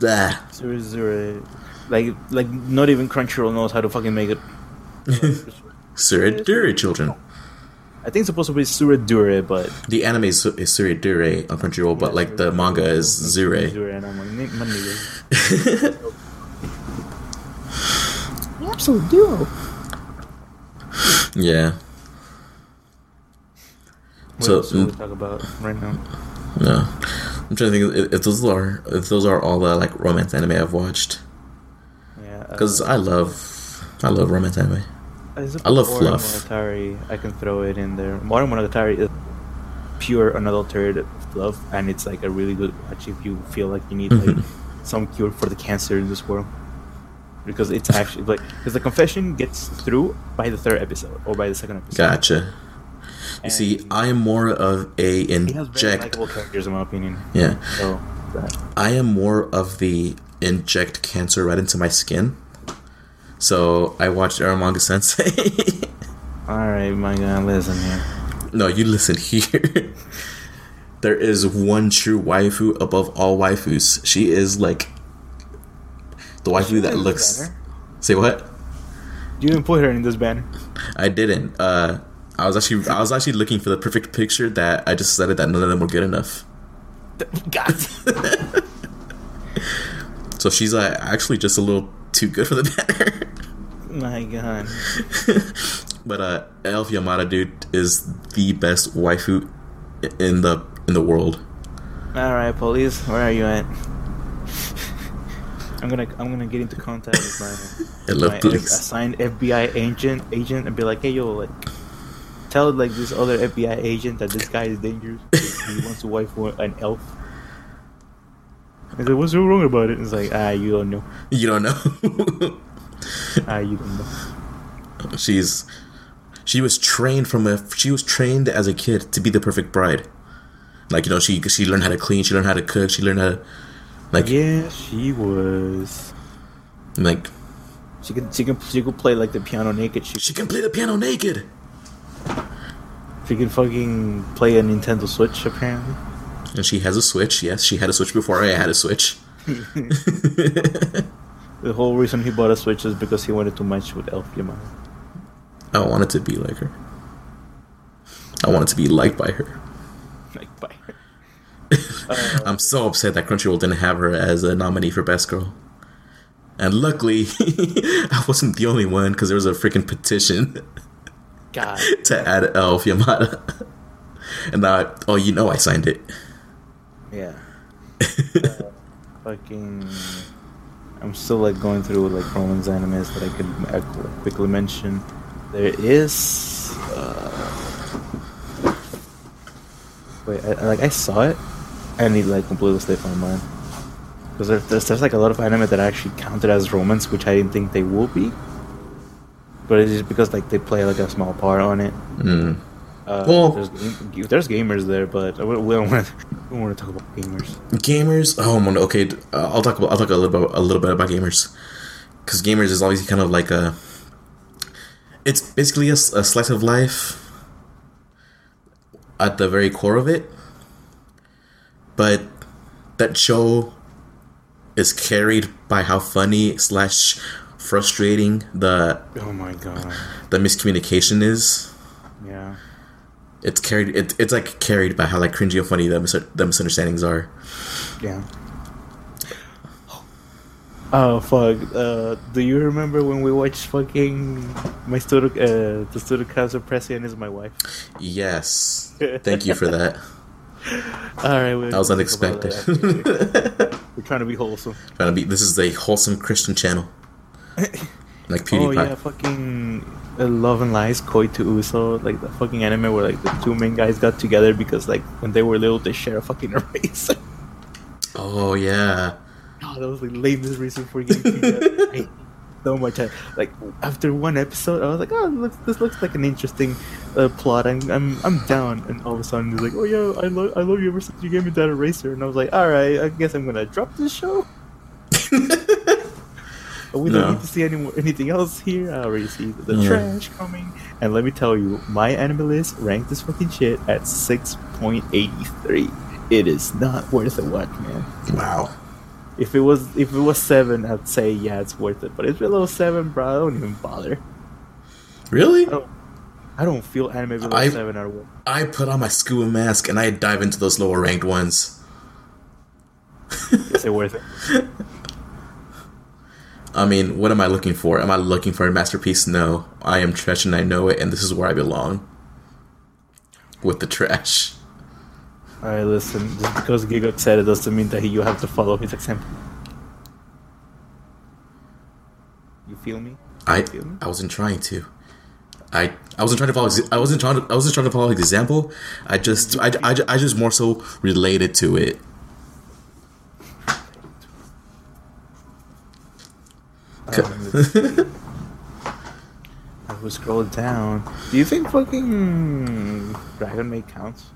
Speaker 2: Zero zero, like like not even Crunchyroll knows how to fucking make it.
Speaker 1: Suri Dure children.
Speaker 2: I think it's supposed to be Suradure, but
Speaker 1: The anime is, Su- is Suri Dure on Crunchyroll, but like the manga is Zure.
Speaker 2: Zure, and I'm like, "Nick. Absolute duo.
Speaker 1: Yeah.
Speaker 2: What
Speaker 1: So,
Speaker 2: else we
Speaker 1: mm.
Speaker 2: talk about right now?
Speaker 1: No, I'm trying to think if, those are if those are all the like romance anime I've watched
Speaker 2: Yeah, uh,
Speaker 1: because I love I love romance anime. I love fluff.
Speaker 2: Monogatari, I can throw it in there. Modern Monogatari is pure unadulterated fluff, and it's like a really good watch if you feel like you need like some cure for the cancer in this world. Because it's actually like because the confession gets through by the third episode or by the second episode.
Speaker 1: Gotcha. You see, I am more of a
Speaker 2: he has very
Speaker 1: inject.
Speaker 2: characters in my opinion.
Speaker 1: Yeah,
Speaker 2: So
Speaker 1: I am more of the inject cancer right into my skin. So I watched Eromanga Sensei.
Speaker 2: all right, my God, listen here.
Speaker 1: no, you listen here. there is one true waifu above all waifus. She is like the waifu that looks. Say what?
Speaker 2: You didn't put her in this banner.
Speaker 1: I didn't. Uh, I was actually I was actually looking for the perfect picture that I just decided that none of them were good enough.
Speaker 2: God.
Speaker 1: So she's uh, actually just a little too good for the banner.
Speaker 2: my God.
Speaker 1: but uh, Elf Yamada, dude, is the best waifu in the in the world.
Speaker 2: All right, police, where are you at? I'm gonna I'm gonna get into contact with my, my
Speaker 1: police.
Speaker 2: assigned FBI agent agent and be like, hey yo, like, tell like this other FBI agent that this guy is dangerous. he wants to wife for an elf. He's like, what's so wrong about it? It's like, ah, you don't know.
Speaker 1: You don't know.
Speaker 2: Ah, you don't know.
Speaker 1: she's she was trained from a she was trained as a kid to be the perfect bride. Like you know, she she learned how to clean, she learned how to cook, she learned how to like
Speaker 2: Yeah, she was.
Speaker 1: like
Speaker 2: She could she could she could play like the piano naked. She
Speaker 1: she can play the piano naked.
Speaker 2: She can fucking play a Nintendo Switch apparently.
Speaker 1: And she has a Switch. Yes, she had a Switch before I had a Switch.
Speaker 2: The whole reason he bought a Switch is because he wanted to match with Elf Yamada.
Speaker 1: I wanted to be like her. I wanted to be liked by her.
Speaker 2: Like, bye.
Speaker 1: I'm so upset that Crunchyroll didn't have her as a nominee for Best Girl. And luckily, I wasn't the only one because there was a freaking petition
Speaker 2: God.
Speaker 1: to add Elf Yamada. And I, oh, you know, I signed it.
Speaker 2: Yeah. Uh, fucking. I'm still like going through like romance animes that I could quickly mention. There is. Uh, wait, I, I- like I saw it, and it like completely slipped my mind. Because there's, there's like a lot of anime that I actually counted as romance, which I didn't think they would be. But it's just because like they play like a small part on it.
Speaker 1: Mm.
Speaker 2: Uh,
Speaker 1: Well-
Speaker 2: there's, there's gamers there, but we don't want to. We don't want to talk about gamers.
Speaker 1: Gamers. Oh, I'm gonna- okay. uh, I'll talk about. I'll talk a little bit. A little bit about gamers, because gamers is obviously kind of like a. It's basically a slice of life. At the very core of it, but that show is carried by how funny slash frustrating the
Speaker 2: Oh my god.
Speaker 1: the miscommunication is.
Speaker 2: Yeah.
Speaker 1: It's carried. It, it's like carried by how like cringy and funny the mis- the misunderstandings are.
Speaker 2: Yeah. Oh fuck! Uh, do you remember when we watched fucking my student, uh, the student council president is my wife?
Speaker 1: Yes. Thank you for that.
Speaker 2: All right,
Speaker 1: That was
Speaker 2: we'll talk about
Speaker 1: unexpected.
Speaker 2: that. We're trying to be wholesome.
Speaker 1: Trying to be. This is a wholesome Christian channel. like PewDiePie.
Speaker 2: Oh yeah, fucking uh, Love and Lies, Koi to Uso, like the fucking anime where like the two main guys got together because like when they were little they share a fucking eraser.
Speaker 1: Oh yeah.
Speaker 2: God, that was like lamest reason for getting together. I hate so much. I, like after one episode, I was like, oh, looks, this looks like an interesting uh, plot. I'm, I'm I'm down. And all of a sudden, he's like, oh yeah, I love I love you ever since you gave me that eraser. And I was like, all right, I guess I'm gonna drop this show. We
Speaker 1: No.
Speaker 2: don't need to see any anything else here. I already see the
Speaker 1: Yeah.
Speaker 2: trash coming. And let me tell you, MyAnimeList ranked this fucking shit at 6.83. It is not worth a watch, man.
Speaker 1: Wow.
Speaker 2: If it was if it was seven, I'd say yeah, it's worth it. But it's below seven, bro. I don't even bother.
Speaker 1: Really?
Speaker 2: I don't, I don't feel anime below
Speaker 1: I-
Speaker 2: seven out of one.
Speaker 1: I put on my scuba mask and I dive into those lower ranked ones.
Speaker 2: Is it worth it?
Speaker 1: I mean, what am I looking for? Am I looking for a masterpiece? No. I am trash and I know it, and this is where I belong. With the trash.
Speaker 2: All right, listen. Just because Giga said it doesn't mean that you have to follow his example. You feel me?
Speaker 1: I
Speaker 2: Feel me?
Speaker 1: I wasn't trying to. I I wasn't trying to follow. I wasn't trying to. I wasn't trying to follow his example. I just I, I, I just more so related to it.
Speaker 2: Um. I will scroll down. Do you think fucking Dragon Maid counts?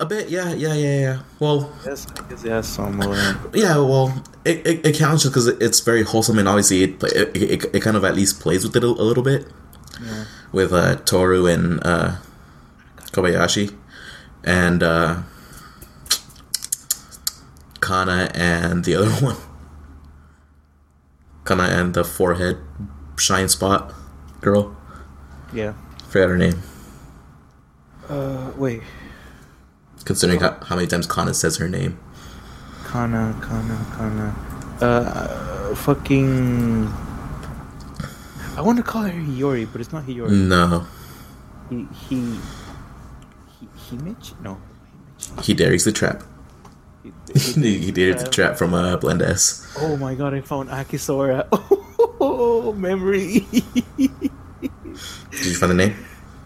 Speaker 1: A bit, yeah, yeah, yeah, yeah. Well,
Speaker 2: Yes, I guess it has some. Uh,
Speaker 1: yeah, well, it, it, it counts just because it's very wholesome and obviously it, it, it, it kind of at least plays with it a, a little bit
Speaker 2: yeah.
Speaker 1: with uh, Toru and uh, Kobayashi and uh, Kanna and the other one. Kanna and the forehead shine spot girl.
Speaker 2: Yeah.
Speaker 1: Forgot her name.
Speaker 2: Uh, wait.
Speaker 1: Considering how, how many times Kanna says her name.
Speaker 2: Kanna, Kanna, Kanna. Uh, fucking. I want to call her Hiyori, but it's not Hiyori.
Speaker 1: No,
Speaker 2: He, he, he, Himich? No.
Speaker 1: Hideri the trap.
Speaker 2: He,
Speaker 1: he dared the trap from uh, Blend S.
Speaker 2: Oh my god, I found Akisora. Oh, memory.
Speaker 1: Did you find the name?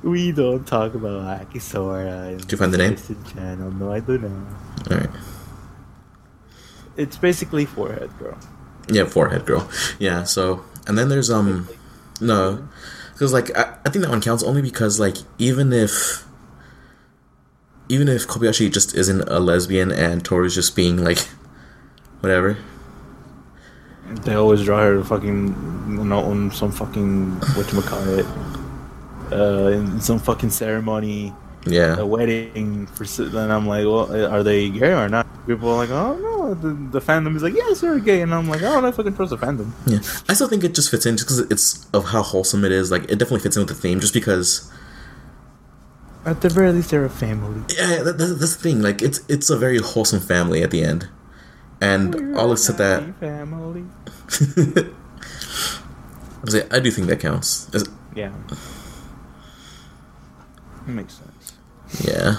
Speaker 2: we don't talk about Akisora.
Speaker 1: Did you find the name?
Speaker 2: Channel. No, I do not.
Speaker 1: All right.
Speaker 2: It's basically forehead, girl.
Speaker 1: Yeah, forehead girl. Yeah. So, and then there's um, no, because like I, I think that one counts only because like even if even if Kobayashi just isn't a lesbian and Toru's just being like whatever.
Speaker 2: They always draw her fucking, know, on some fucking whatchamacallit, uh, in some fucking ceremony,
Speaker 1: Yeah.
Speaker 2: a wedding for. Then I'm like, well, are they gay or not? People are like, oh no, the, the fandom is like, yes, they're gay, and I'm like, oh, I fucking trust the fandom.
Speaker 1: Yeah, I still think it just fits in just because it's of how wholesome it is. Like, it definitely fits in with the theme, just because.
Speaker 2: At the very least, they're a family.
Speaker 1: Yeah, that, that, that's the thing. Like, it's it's a very wholesome family at the end, and
Speaker 2: We're
Speaker 1: I'll
Speaker 2: a
Speaker 1: accept that.
Speaker 2: family.
Speaker 1: I do think that counts. Is-
Speaker 2: Yeah, makes sense.
Speaker 1: Yeah.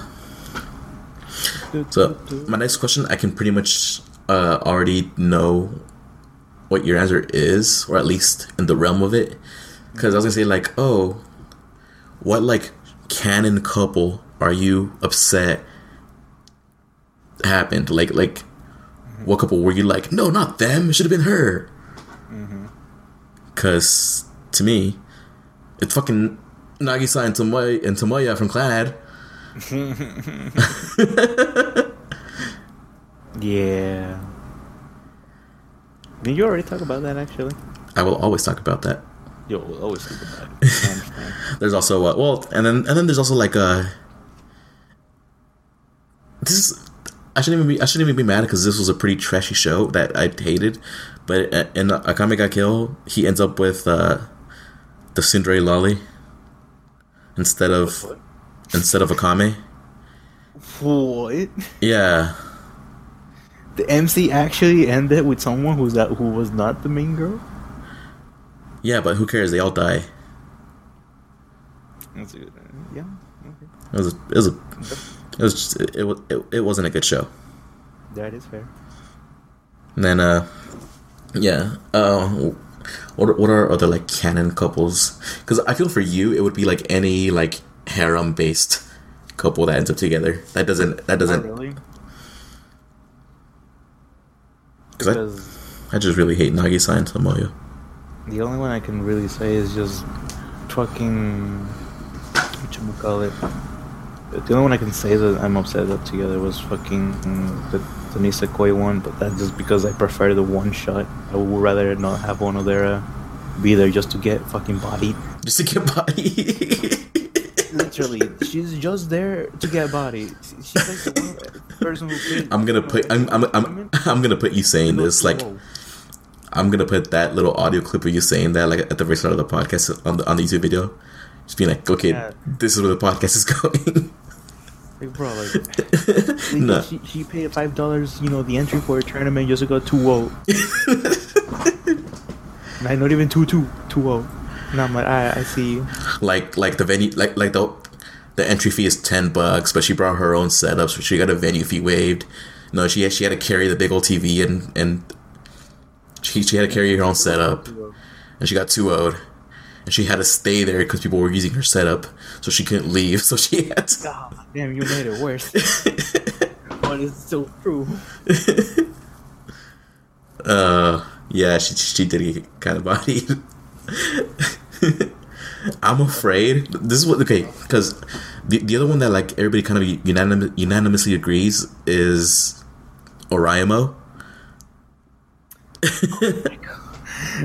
Speaker 1: So my next question, I can pretty much uh, already know what your answer is, or at least in the realm of it. Because I was gonna say like, oh, what like canon couple are you upset happened? Like like, what couple were you like? No, not them. It should have been her. Mm-hmm. Because to me, it's fucking Nagisa and Tomoya and Tomoya from Clannad.
Speaker 2: Yeah. Did you already talk about that actually?
Speaker 1: I will always talk about that.
Speaker 2: Yo, we'll always talk about it.
Speaker 1: There's also uh, well, and then and then there's also like uh This is I shouldn't even be I shouldn't even be mad because this was a pretty trashy show that I hated, but uh, in Akame ga Kill he ends up with uh the Tsundere lolly instead of
Speaker 2: What?
Speaker 1: instead of Akame.
Speaker 2: What?
Speaker 1: Yeah,
Speaker 2: The MC actually ended with someone who's that who was not the main girl.
Speaker 1: Yeah, but who cares? They all die.
Speaker 2: That's a good. Yeah. Okay.
Speaker 1: It was a, it was a, it was just, it, it, it, it wasn't a good show.
Speaker 2: That is fair.
Speaker 1: And then, uh, yeah, uh, What are, what are other like canon couples? Because I feel for you, it would be like any like harem based couple that ends up together. That doesn't. That doesn't.
Speaker 2: really.
Speaker 1: Because I,
Speaker 2: Because
Speaker 1: I just really hate Nagisa and Tomoyo.
Speaker 2: The only one I can really say is just fucking what you call it. The only one I can say that I'm upset that together was fucking the the Nisekoi one, but that's just because I prefer the one shot. I would rather not have one of their uh, be there just to get fucking bodied.
Speaker 1: Just to get body.
Speaker 2: Literally, she's just there to get bodied. She's like the one person who.
Speaker 1: I'm gonna put. I'm. I'm. I'm. I'm gonna put you saying this like.
Speaker 2: Whoa.
Speaker 1: I'm gonna put that little audio clip of you saying that like at the very start of the podcast on the on the YouTube video. Just being like, okay,
Speaker 2: Yeah.
Speaker 1: this is where the podcast is going.
Speaker 2: Like, bro, like, like,
Speaker 1: No.
Speaker 2: she, she paid five dollars, you know, the entry for a tournament just to go two zero. Nah, not even two two two zero. And I'm like, I I see you.
Speaker 1: like like the venue like like the the entry fee is ten bucks, but she brought her own setup, so she got a venue fee waived. No, she had, she had to carry the big old TV and and she she had to carry her own setup, and she got two owed, and she had to stay there because people were using her setup, so she couldn't leave. So she had to.
Speaker 2: God damn, you made it worse. but it's so true.
Speaker 1: Uh, yeah, she she did get kind of bodied. I'm afraid this is what okay because the the other one that like everybody kind of unanim- unanimously agrees is Oreimo.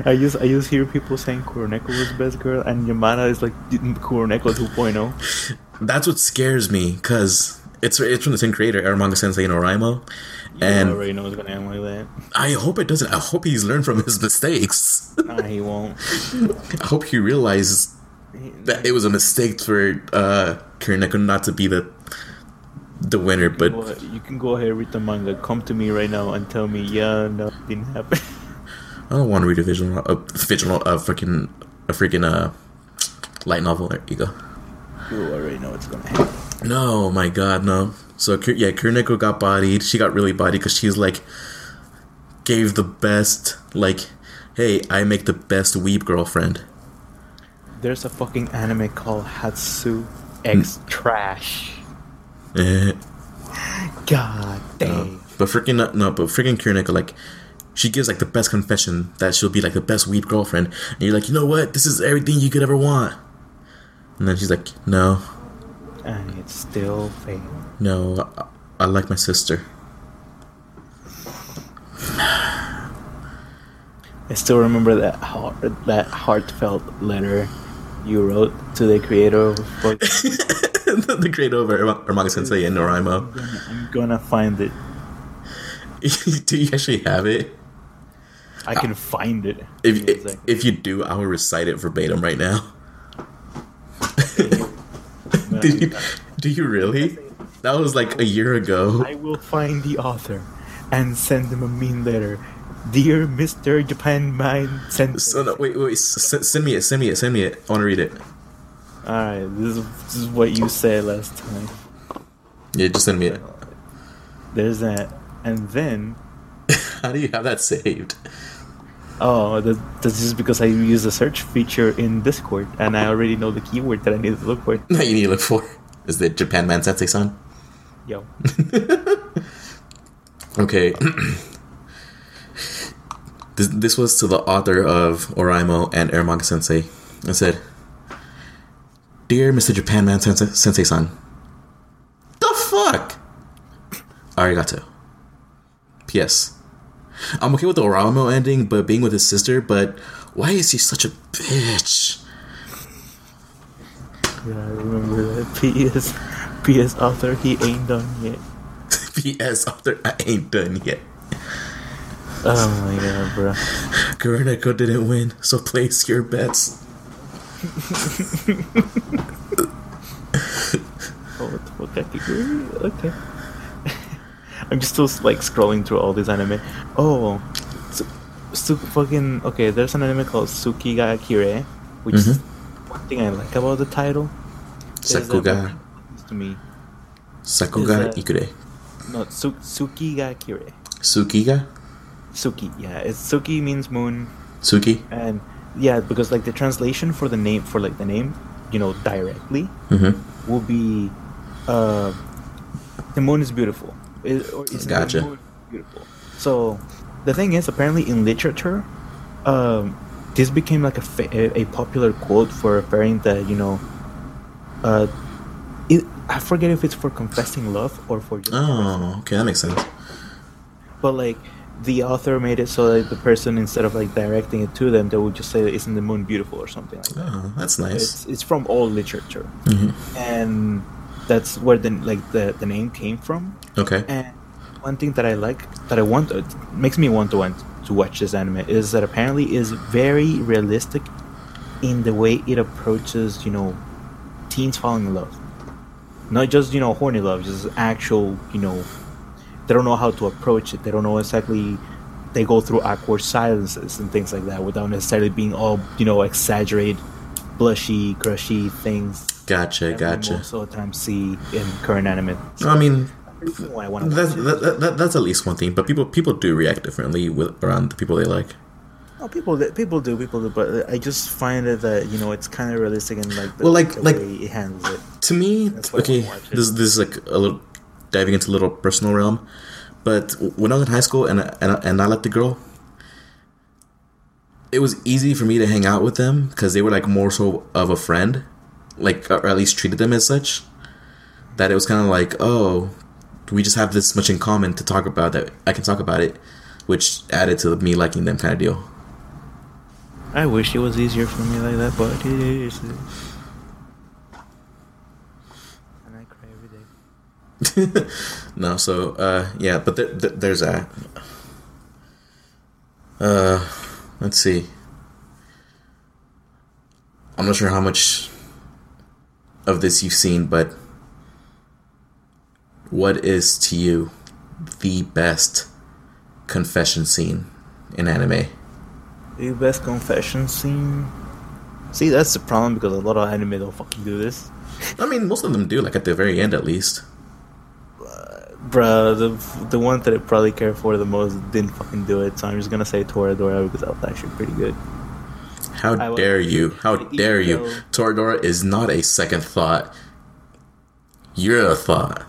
Speaker 2: I just I just hear people saying Kuroneko was the best girl, and Yamada is like Kuroneko 2.0.
Speaker 1: That's what scares me because it's it's from the same creator, Eromanga Sensei and Oreimo,
Speaker 2: I
Speaker 1: and
Speaker 2: already know it's gonna end like that.
Speaker 1: I hope it doesn't. I hope he's learned from his mistakes.
Speaker 2: Nah, he won't.
Speaker 1: I hope he realizes that it was a mistake for uh Kuroneko not to be the the winner, but
Speaker 2: you can go ahead read the manga. Come to me right now and tell me, yeah, no, didn't happen.
Speaker 1: I don't want to read a visual, a fictional, a freaking, a freaking uh, light novel. There you go.
Speaker 2: you already know what's gonna happen.
Speaker 1: No, my God, no. So yeah, Kuroneko got bodied. She got really bodied because she's like gave the best, like, hey, I make the best weeb girlfriend.
Speaker 2: There's a fucking anime called Hatsu X Trash.
Speaker 1: Eh,
Speaker 2: God damn.
Speaker 1: but freaking no, no, but freaking Kuroneko like. She gives like the best confession that she'll be like the best weeb girlfriend, and you're like, you know what? This is everything you could ever want. And then she's like, no,
Speaker 2: And it's still fake.
Speaker 1: no, I, I like my sister.
Speaker 2: I still remember that heart, that heartfelt letter you wrote to the creator of
Speaker 1: the great over Eromanga Sensei and Noraimo.
Speaker 2: I'm gonna find it.
Speaker 1: do you actually have it?
Speaker 2: I can find it.
Speaker 1: If, if you do, I will recite it verbatim right now. Do you, do you really? That was like a year ago.
Speaker 2: I will find the author and send him a mean letter. Dear Mr. Japan Man Sensei.
Speaker 1: So no, wait, wait, s- send me it, send me it, send me it. I want to read it.
Speaker 2: Alright, this is, this is what you said last time.
Speaker 1: Yeah, just send me it.
Speaker 2: There's that. And then,
Speaker 1: How do you have that saved?
Speaker 2: oh, that, that's just because I use the search feature in Discord and I already know the keyword that I need to look for.
Speaker 1: That you need to look for is the Japan Man Sensei son.
Speaker 2: Yo.
Speaker 1: Okay. this this was to the author of Oreimo and Eromanga Sensei. It said, "Dear Mr. Japan Man Sensei, Sensei san, the fuck, arigato. P.S. I'm okay with the Oreimo ending, but being with his sister. But why is he such a bitch?
Speaker 2: Yeah, I remember that. P.S. P.S. author, he ain't done yet.
Speaker 1: P.S. Author, I ain't done yet.
Speaker 2: Oh my god, bro.
Speaker 1: Kuroneko didn't win, so place your bets."
Speaker 2: Oh, what the fuck? I think we're- Okay. I'm just still like scrolling through all these anime. Oh, su- su- fucking okay. There's an anime called Tsuki ga Kirei, which is one thing I like about the title.
Speaker 1: Sakuga,
Speaker 2: to me.
Speaker 1: Sakuga Ikure.
Speaker 2: No, Su- Tsuki ga Kirei.
Speaker 1: Sukiga?
Speaker 2: Suki, yeah. It's Suki means moon.
Speaker 1: Suki.
Speaker 2: and yeah, because like the translation for the name for like the name, you know, directly
Speaker 1: Mm-hmm.
Speaker 2: will be, uh, the moon is beautiful. Is- or isn't the
Speaker 1: Gotcha.
Speaker 2: beautiful? So, the thing is, apparently in literature, um, this became like a, fa- a, a popular quote for referring that you know, uh, it, I forget if it's for confessing love or for just
Speaker 1: Oh, okay, that makes sense.
Speaker 2: but like the author made it so that the person instead of like directing it to them they would just say isn't the moon beautiful? or something like that.
Speaker 1: Oh, that's nice.
Speaker 2: it's, it's from old literature.
Speaker 1: Hmm
Speaker 2: and that's where the like the, the name came from.
Speaker 1: Okay.
Speaker 2: and one thing that i like that i want it makes me want to want to watch this anime is that apparently is very realistic in the way it approaches you know teens falling in love. Not just you know horny love just actual you know they don't know how to approach it they don't know exactly they go through awkward silences and things like that without necessarily being all you know exaggerated blushy crushy things
Speaker 1: Gotcha, gotcha.
Speaker 2: most of the time see in current anime
Speaker 1: I mean,
Speaker 2: I
Speaker 1: that's that, that, that, that's at least one thing. But people people do react differently with around the people they like.
Speaker 2: No, people people do people do, but I just find it that you know it's kind of realistic and like the,
Speaker 1: Well, like-
Speaker 2: the
Speaker 1: like-
Speaker 2: way it handles it.
Speaker 1: To me,
Speaker 2: That's why I
Speaker 1: okay,
Speaker 2: wanna watch it.
Speaker 1: this this is like a little diving into a little personal realm. But when I was in high school and and and I liked the girl, it was easy for me to hang out with them because they were like more so of a friend, like or at least treated them as such. That it was kind of like, oh, we just have this much in common to talk about that I can talk about it, which added to me liking them kind of deal.
Speaker 2: I wish it was easier for me like that, but it is. And I cry every day.
Speaker 1: no, so uh, yeah, but there, there, there's that. Uh, let's see. I'm not sure how much of this you've seen, but what is to you the best confession scene in anime?
Speaker 2: The best confession scene. See, that's the problem because a lot of anime don't fucking do this.
Speaker 1: I mean, most of them do, like at the very end at least.
Speaker 2: Bruh, the the one that I probably care for the most didn't fucking do it, so I'm just gonna say Toradora because that was actually pretty good.
Speaker 1: How dare you? How dare you?
Speaker 2: though-
Speaker 1: Toradora is not a second thought. You're a thought.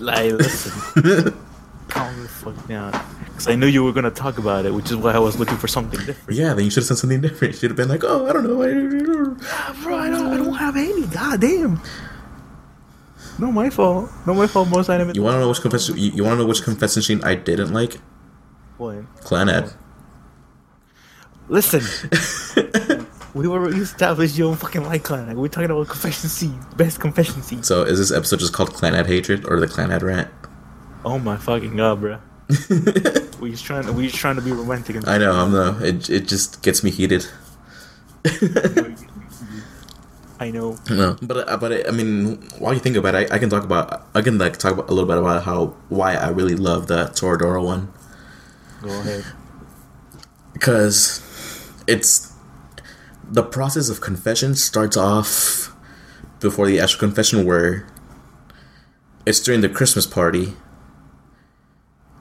Speaker 2: Like, listen, calm the fuck down. Because I knew you were gonna talk about it, which is why I was looking for something different.
Speaker 1: Yeah, then you should have said something different. You should have been like, oh, I don't know. I-
Speaker 2: bro, I don't, I don't have any. God damn. No, my fault. No, my fault. Most anime.
Speaker 1: You want to know which confession? You, you want to know which confession scene I didn't like?
Speaker 2: What?
Speaker 1: Clannad.
Speaker 2: Listen. we were we established you don't fucking like clan. Like, we're talking about confession scene, best confession scene.
Speaker 1: So is this episode just called Clannad hatred or the Clannad rant?
Speaker 2: Oh my fucking god, bro. we just trying. We just trying to be romantic. And
Speaker 1: I know. I'm no. It it just gets me heated.
Speaker 2: I know.
Speaker 1: No, but uh, but I mean, while you think about it, I, I can talk about I can like talk about a little bit about how why I really love the Toradora one.
Speaker 2: Go ahead.
Speaker 1: because it's the process of confession starts off before the actual confession where it's during the christmas party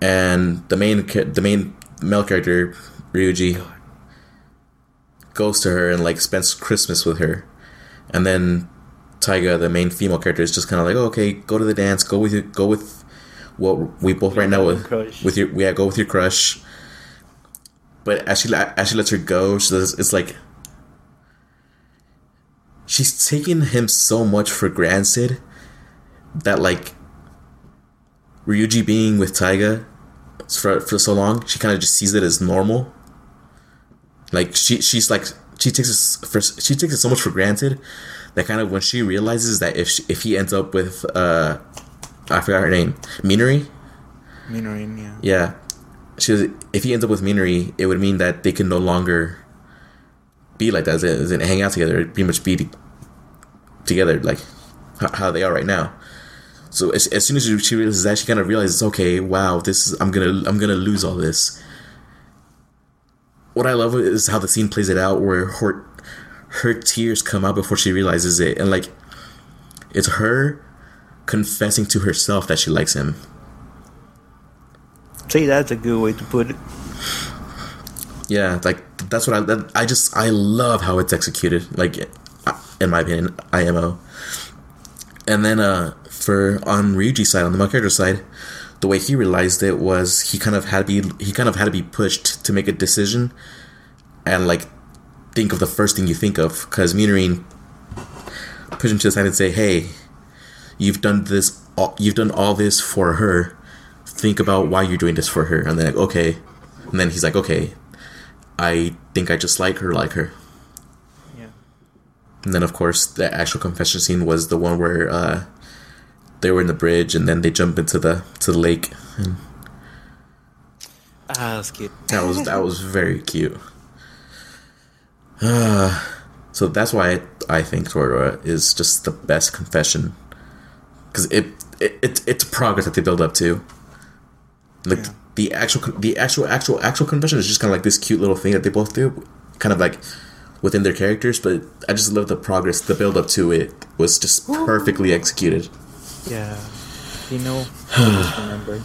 Speaker 1: and the main the main male character ryuji goes to her and like spends christmas with her and then taiga the main female character is just kind of like oh, okay go to the dance go with your go with what we both right now with
Speaker 2: crush.
Speaker 1: with your yeah go with your crush but as she as she lets her go, she does, it's like she's taken him so much for granted that like Ryuji being with Taiga for for so long, she kind of just sees it as normal. Like she she's like she takes it for she takes it so much for granted that kind of when she realizes that if she, if he ends up with uh I forgot her name Minori
Speaker 2: Minorin, yeah.
Speaker 1: yeah. She was, if he ends up with Minori, it would mean that they can no longer be like that, as in, as in hang out together, pretty much be to- together, like how they are right now. So as, as soon as she, she realizes that, she kind of realizes, okay, wow, this is I'm gonna I'm gonna lose all this. What I love is how the scene plays it out, where her her tears come out before she realizes it, and like it's her confessing to herself that she likes him.
Speaker 2: See, that's a good way to put it.
Speaker 1: Yeah, like that's what I. That, I just I love how it's executed. Like, in my opinion, IMO. And then uh for on Ryuji's side, on the male character side, the way he realized it was he kind of had to be he kind of had to be pushed to make a decision, and like think of the first thing you think of because Minorin push him to the side and say, "Hey, you've done this. All, you've done all this for her. Think about why you're doing this for her." And then like, okay, and then he's like, "Okay, I think I just like her, like her."
Speaker 2: Yeah.
Speaker 1: And then of course the actual confession scene was the one where uh, they were in the bridge and then they jump into the to the lake. And
Speaker 2: Ah, that's cute.
Speaker 1: that was that was very cute. Uh, so that's why I, I think Toradora is just the best confession because it, it it it's progress that they build up to. Like
Speaker 2: Yeah.
Speaker 1: the actual the actual actual actual confession is just kind of like this cute little thing that they both do, kind of like within their characters. But I just love the progress, the build up to it was just perfectly executed.
Speaker 2: Yeah. You know, I just remembered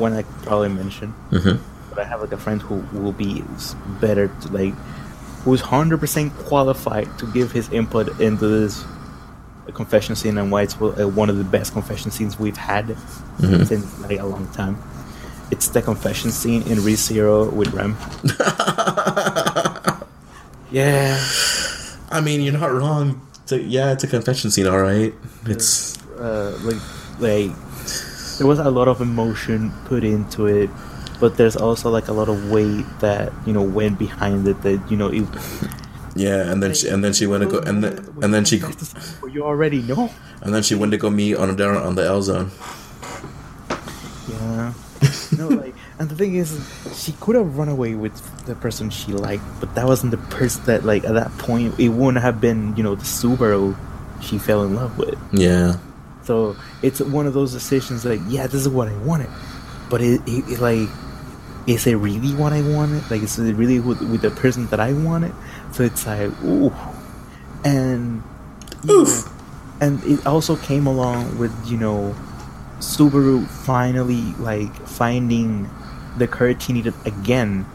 Speaker 2: one I probably mentioned,
Speaker 1: hmm
Speaker 2: but I have like a friend who will be better to like, who's hundred percent qualified to give his input into this uh, confession scene and why it's uh, one of the best confession scenes we've had
Speaker 1: Mhm.
Speaker 2: since like a long time. It's the confession scene in ReZero with Rem. yeah,
Speaker 1: I mean, you're not wrong. It's a, yeah, it's a confession scene, all right. It's
Speaker 2: uh, like like there was a lot of emotion put into it but there's also like a lot of weight that you know went behind it that you know it,
Speaker 1: yeah, and then she and then she went to go and then and then she
Speaker 2: you already know
Speaker 1: and then she went to go meet on down on the L zone.
Speaker 2: yeah no like and the thing is she could have run away with the person she liked but that wasn't the person that like at that point it wouldn't have been you know the subaru she fell in love with
Speaker 1: Yeah,
Speaker 2: So it's one of those decisions like, yeah, this is what I wanted, but it, it, it, like, is it really what I wanted? Like, is it really with, with the person that I wanted? So it's like, ooh, and
Speaker 1: Oof.
Speaker 2: know, and it also came along with you know, Subaru finally like finding the courage he needed again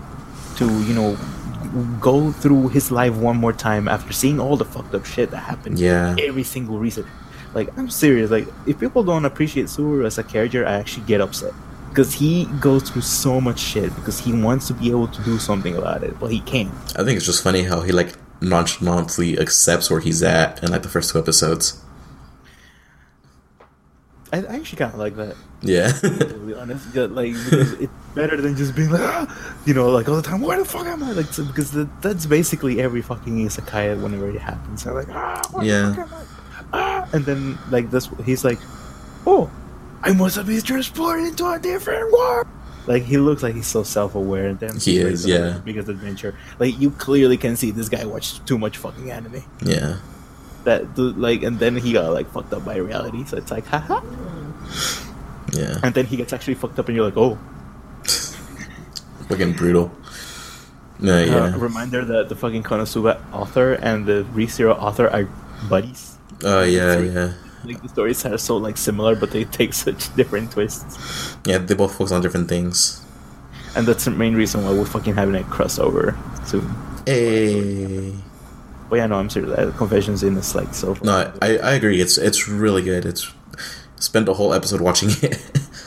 Speaker 2: to you know go through his life one more time after seeing all the fucked up shit that happened
Speaker 1: Yeah.
Speaker 2: every single reason. Like I'm serious. Like if people don't appreciate Subaru as a character, I actually get upset because he goes through so much shit because he wants to be able to do something about it, but he can't.
Speaker 1: I think it's just funny how he like nonchalantly accepts where he's at in like the first two episodes.
Speaker 2: I, I actually kind of like that.
Speaker 1: Yeah,
Speaker 2: To be honest, yeah, like because it's better than just being like, ah, you know, like all the time. Where the fuck am I? Like so, because that, that's basically every fucking isekai whenever it happens. I'm like, ah, where
Speaker 1: Yeah.
Speaker 2: the fuck am I? Ah, and then like this, he's like, oh, I must have been transported into a different world. Like he looks like he's so self-aware, and then
Speaker 1: He is, yeah.
Speaker 2: Because adventure, like you clearly can see this guy watched too much fucking anime.
Speaker 1: yeah,
Speaker 2: That the, like, and then he got like fucked up by reality. So it's like, haha.
Speaker 1: yeah.
Speaker 2: And then he gets actually fucked up, and you're like, oh.
Speaker 1: Fucking brutal. No,
Speaker 2: Uh,
Speaker 1: yeah.
Speaker 2: reminder that the fucking Konosuba author and the ReZero author are buddies.
Speaker 1: Oh yeah, yeah,
Speaker 2: Like the stories are so like similar, but they take such different twists.
Speaker 1: yeah. They both focus on different things.
Speaker 2: And that's the main reason why we're fucking having a crossover soon.
Speaker 1: Hey.
Speaker 2: But yeah, no, I'm serious. Uh, Confessions in the like So
Speaker 1: no, I, I agree. It's it's really good. It's spent a whole episode watching it.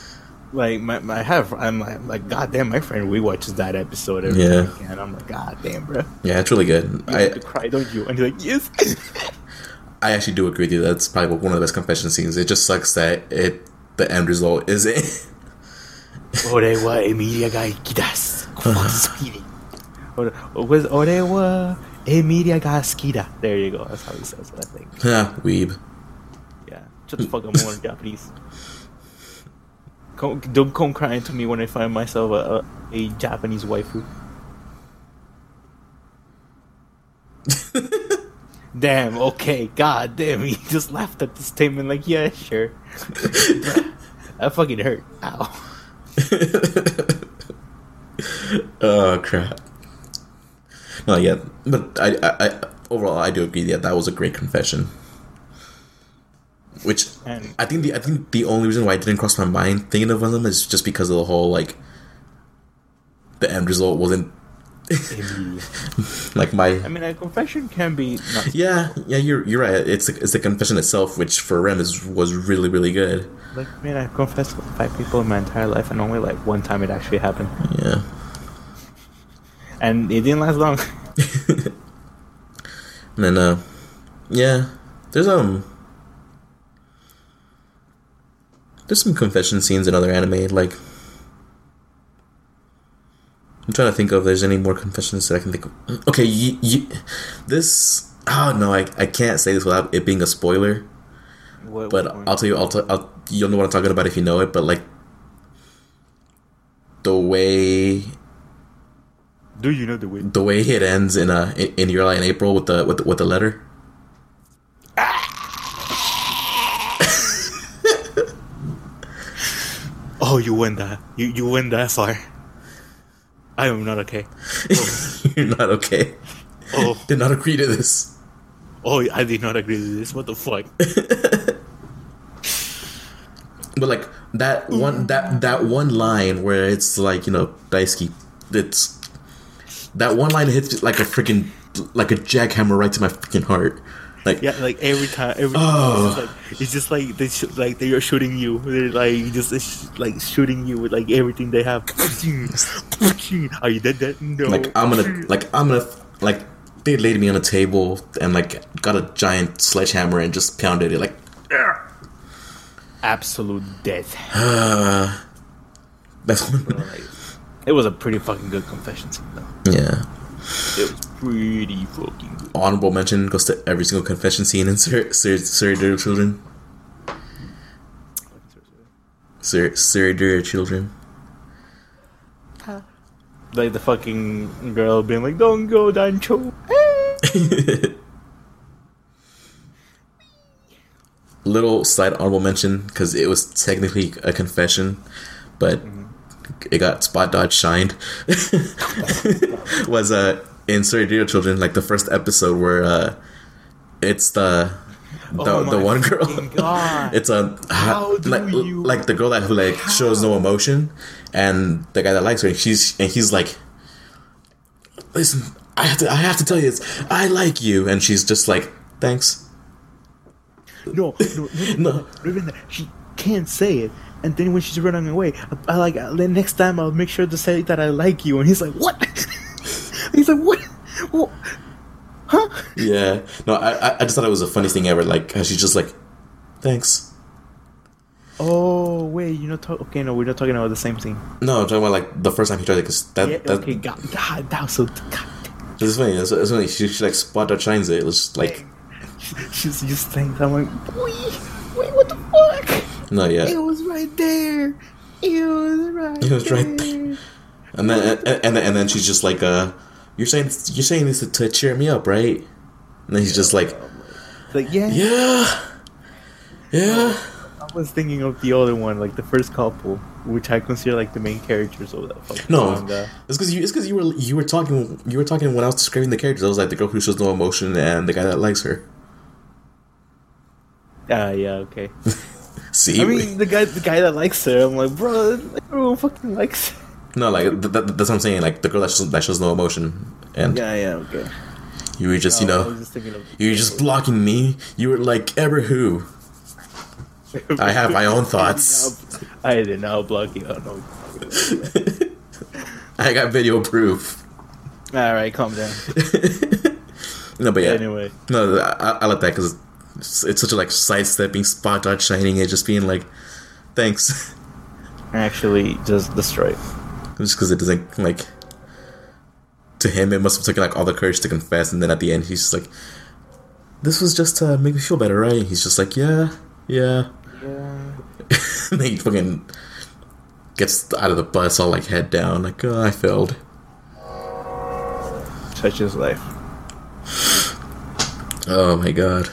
Speaker 2: like my, my I have I'm like, like god damn my friend rewatches that episode every
Speaker 1: yeah.
Speaker 2: weekend. I'm like god damn bro.
Speaker 1: Yeah, it's really good.
Speaker 2: You
Speaker 1: I
Speaker 2: cry don't you? And he's like yes.
Speaker 1: I actually do agree with you. That's probably one of the best confession scenes. It just sucks that it the end result is it.
Speaker 2: Ore wa Emilia ga ikidasu. Ore wa Emilia Gaskida. There you go. That's how he says it, I think.
Speaker 1: Yeah, weeb.
Speaker 2: Yeah. Shut the fuck up, more Japanese. Come, don't come crying to me when I find myself a, a, a Japanese waifu. damn, okay, god damn, he just laughed at the statement like, yeah, sure. that fucking hurt. Ow.
Speaker 1: oh, crap. No, yeah, but I, I, I overall I do agree. Yeah, that was a great confession. Which
Speaker 2: And
Speaker 1: I think the I think the only reason why it didn't cross my mind thinking of them is just because of the whole like the end result wasn't like my
Speaker 2: I mean, a confession can be not
Speaker 1: yeah yeah you're you're right it's it's the confession itself which for Rem is was really really good
Speaker 2: like. I mean, I confessed to five people in my entire life, and only like one time it actually happened,
Speaker 1: yeah
Speaker 2: and it didn't last long.
Speaker 1: and then uh yeah there's um there's some confession scenes in other anime like I'm trying to think of if there's any more confessions that I can think of. Okay, you, you, this. Oh no, I, I can't say this without it being a spoiler.
Speaker 2: What-
Speaker 1: But
Speaker 2: what?
Speaker 1: I'll tell you, I'll, t- I'll you'll know what I'm talking about if you know it. But like the way
Speaker 2: do you know the way?
Speaker 1: the way it ends in uh in, in Your Lie in April with the with the, with the letter.
Speaker 2: Oh, you went that. You you went that far. I am not okay.
Speaker 1: You're not okay.
Speaker 2: Oh,
Speaker 1: Did not agree to this.
Speaker 2: oh, I did not agree to this. What the fuck?
Speaker 1: But like that one that that one line where it's like you know Daisuke, it's that one line hits like a freaking like a jackhammer right to my freaking heart. Like
Speaker 2: Yeah, like every time, every
Speaker 1: Oh.
Speaker 2: it's, just like, it's just like they sh- like they are shooting you. They're like just sh- like shooting you with like everything they have. Are you dead? Dead? No.
Speaker 1: like I'm gonna like I'm gonna like they laid me on a table and like got a giant sledgehammer and just pounded it like
Speaker 2: absolute death.
Speaker 1: that's one.
Speaker 2: It was a pretty fucking good confession scene though.
Speaker 1: Yeah.
Speaker 2: It was pretty fucking good.
Speaker 1: Honorable mention goes to every single confession scene in Sir Sir Sir Dear Children. Tsurezure Children.
Speaker 2: Like the fucking girl being like, "Don't go, Dancho."
Speaker 1: Little side honorable mention because it was technically a confession, but mm-hmm. It got spot dodge shined. was uh in Dear Children like the first episode where uh it's the the,
Speaker 2: Oh
Speaker 1: the one girl. It's a
Speaker 2: How do
Speaker 1: like
Speaker 2: you-
Speaker 1: like the girl that who like shows no emotion, and the guy that likes her. And she's and he's like, listen, I have to I have to tell you this. I like you, and she's just like, thanks.
Speaker 2: No, no, no,
Speaker 1: No.
Speaker 2: no. She can't say it. And then when she's running away, I, I like the next time I'll make sure to say that I like you. And he's like, "What?" he's like, "What? What? Huh?"
Speaker 1: Yeah, no, I I- just thought it was the funniest thing ever. Like she's just like, thanks.
Speaker 2: Oh wait, you're not talking. Okay, no, we're not talking about the same thing.
Speaker 1: No, I'm talking about like the first time he tried it because that,
Speaker 2: Yeah,
Speaker 1: that
Speaker 2: okay, God, God, that was so. God,
Speaker 1: it's funny. It's, it's funny. She, she like spot that shines it. It was just like
Speaker 2: she's just saying, I'm like, wait, wait, what the fuck?
Speaker 1: No, yet.
Speaker 2: It was right there. It was right.
Speaker 1: It was right
Speaker 2: there.
Speaker 1: And then and, and then and then she's just like, uh, you're saying you're saying this to, to cheer me up, right? And then he's just like,
Speaker 2: Like, yeah,
Speaker 1: yeah, yeah.
Speaker 2: I was thinking of the other one, like the first couple, which I consider like the main characters of that fucking
Speaker 1: No,
Speaker 2: manga.
Speaker 1: it's because you it's because you were you were talking you were talking when I was describing the characters. I was like the girl who shows no emotion and the guy that likes her.
Speaker 2: Ah, yeah, okay.
Speaker 1: See,
Speaker 2: I mean, the guy, the guy that likes her, I'm like, bro, like, everyone fucking likes. Her.
Speaker 1: no, like th- th- that's what I'm saying. Like the girl that shows, that shows no emotion, and
Speaker 2: Yeah, yeah, okay.
Speaker 1: you were just you
Speaker 2: Oh, I
Speaker 1: know
Speaker 2: just of.
Speaker 1: you were just blocking me. You were like ever who. I have my own thoughts.
Speaker 2: I did not block you. I don't know.
Speaker 1: I got video proof.
Speaker 2: All right, calm down.
Speaker 1: No, but yeah,
Speaker 2: Anyway,
Speaker 1: no, I, I like that because it's, it's such a like sidestepping, spot dodge, shining it, just being like, thanks.
Speaker 2: actually, just destroy. it.
Speaker 1: just because it doesn't like to him it must have taken like all the courage to confess and then at the end he's just like this was just to make me feel better right and he's just like yeah yeah
Speaker 2: Yeah.
Speaker 1: and then he fucking gets out of the bus all like head down like oh i failed
Speaker 2: Such is life.
Speaker 1: oh my god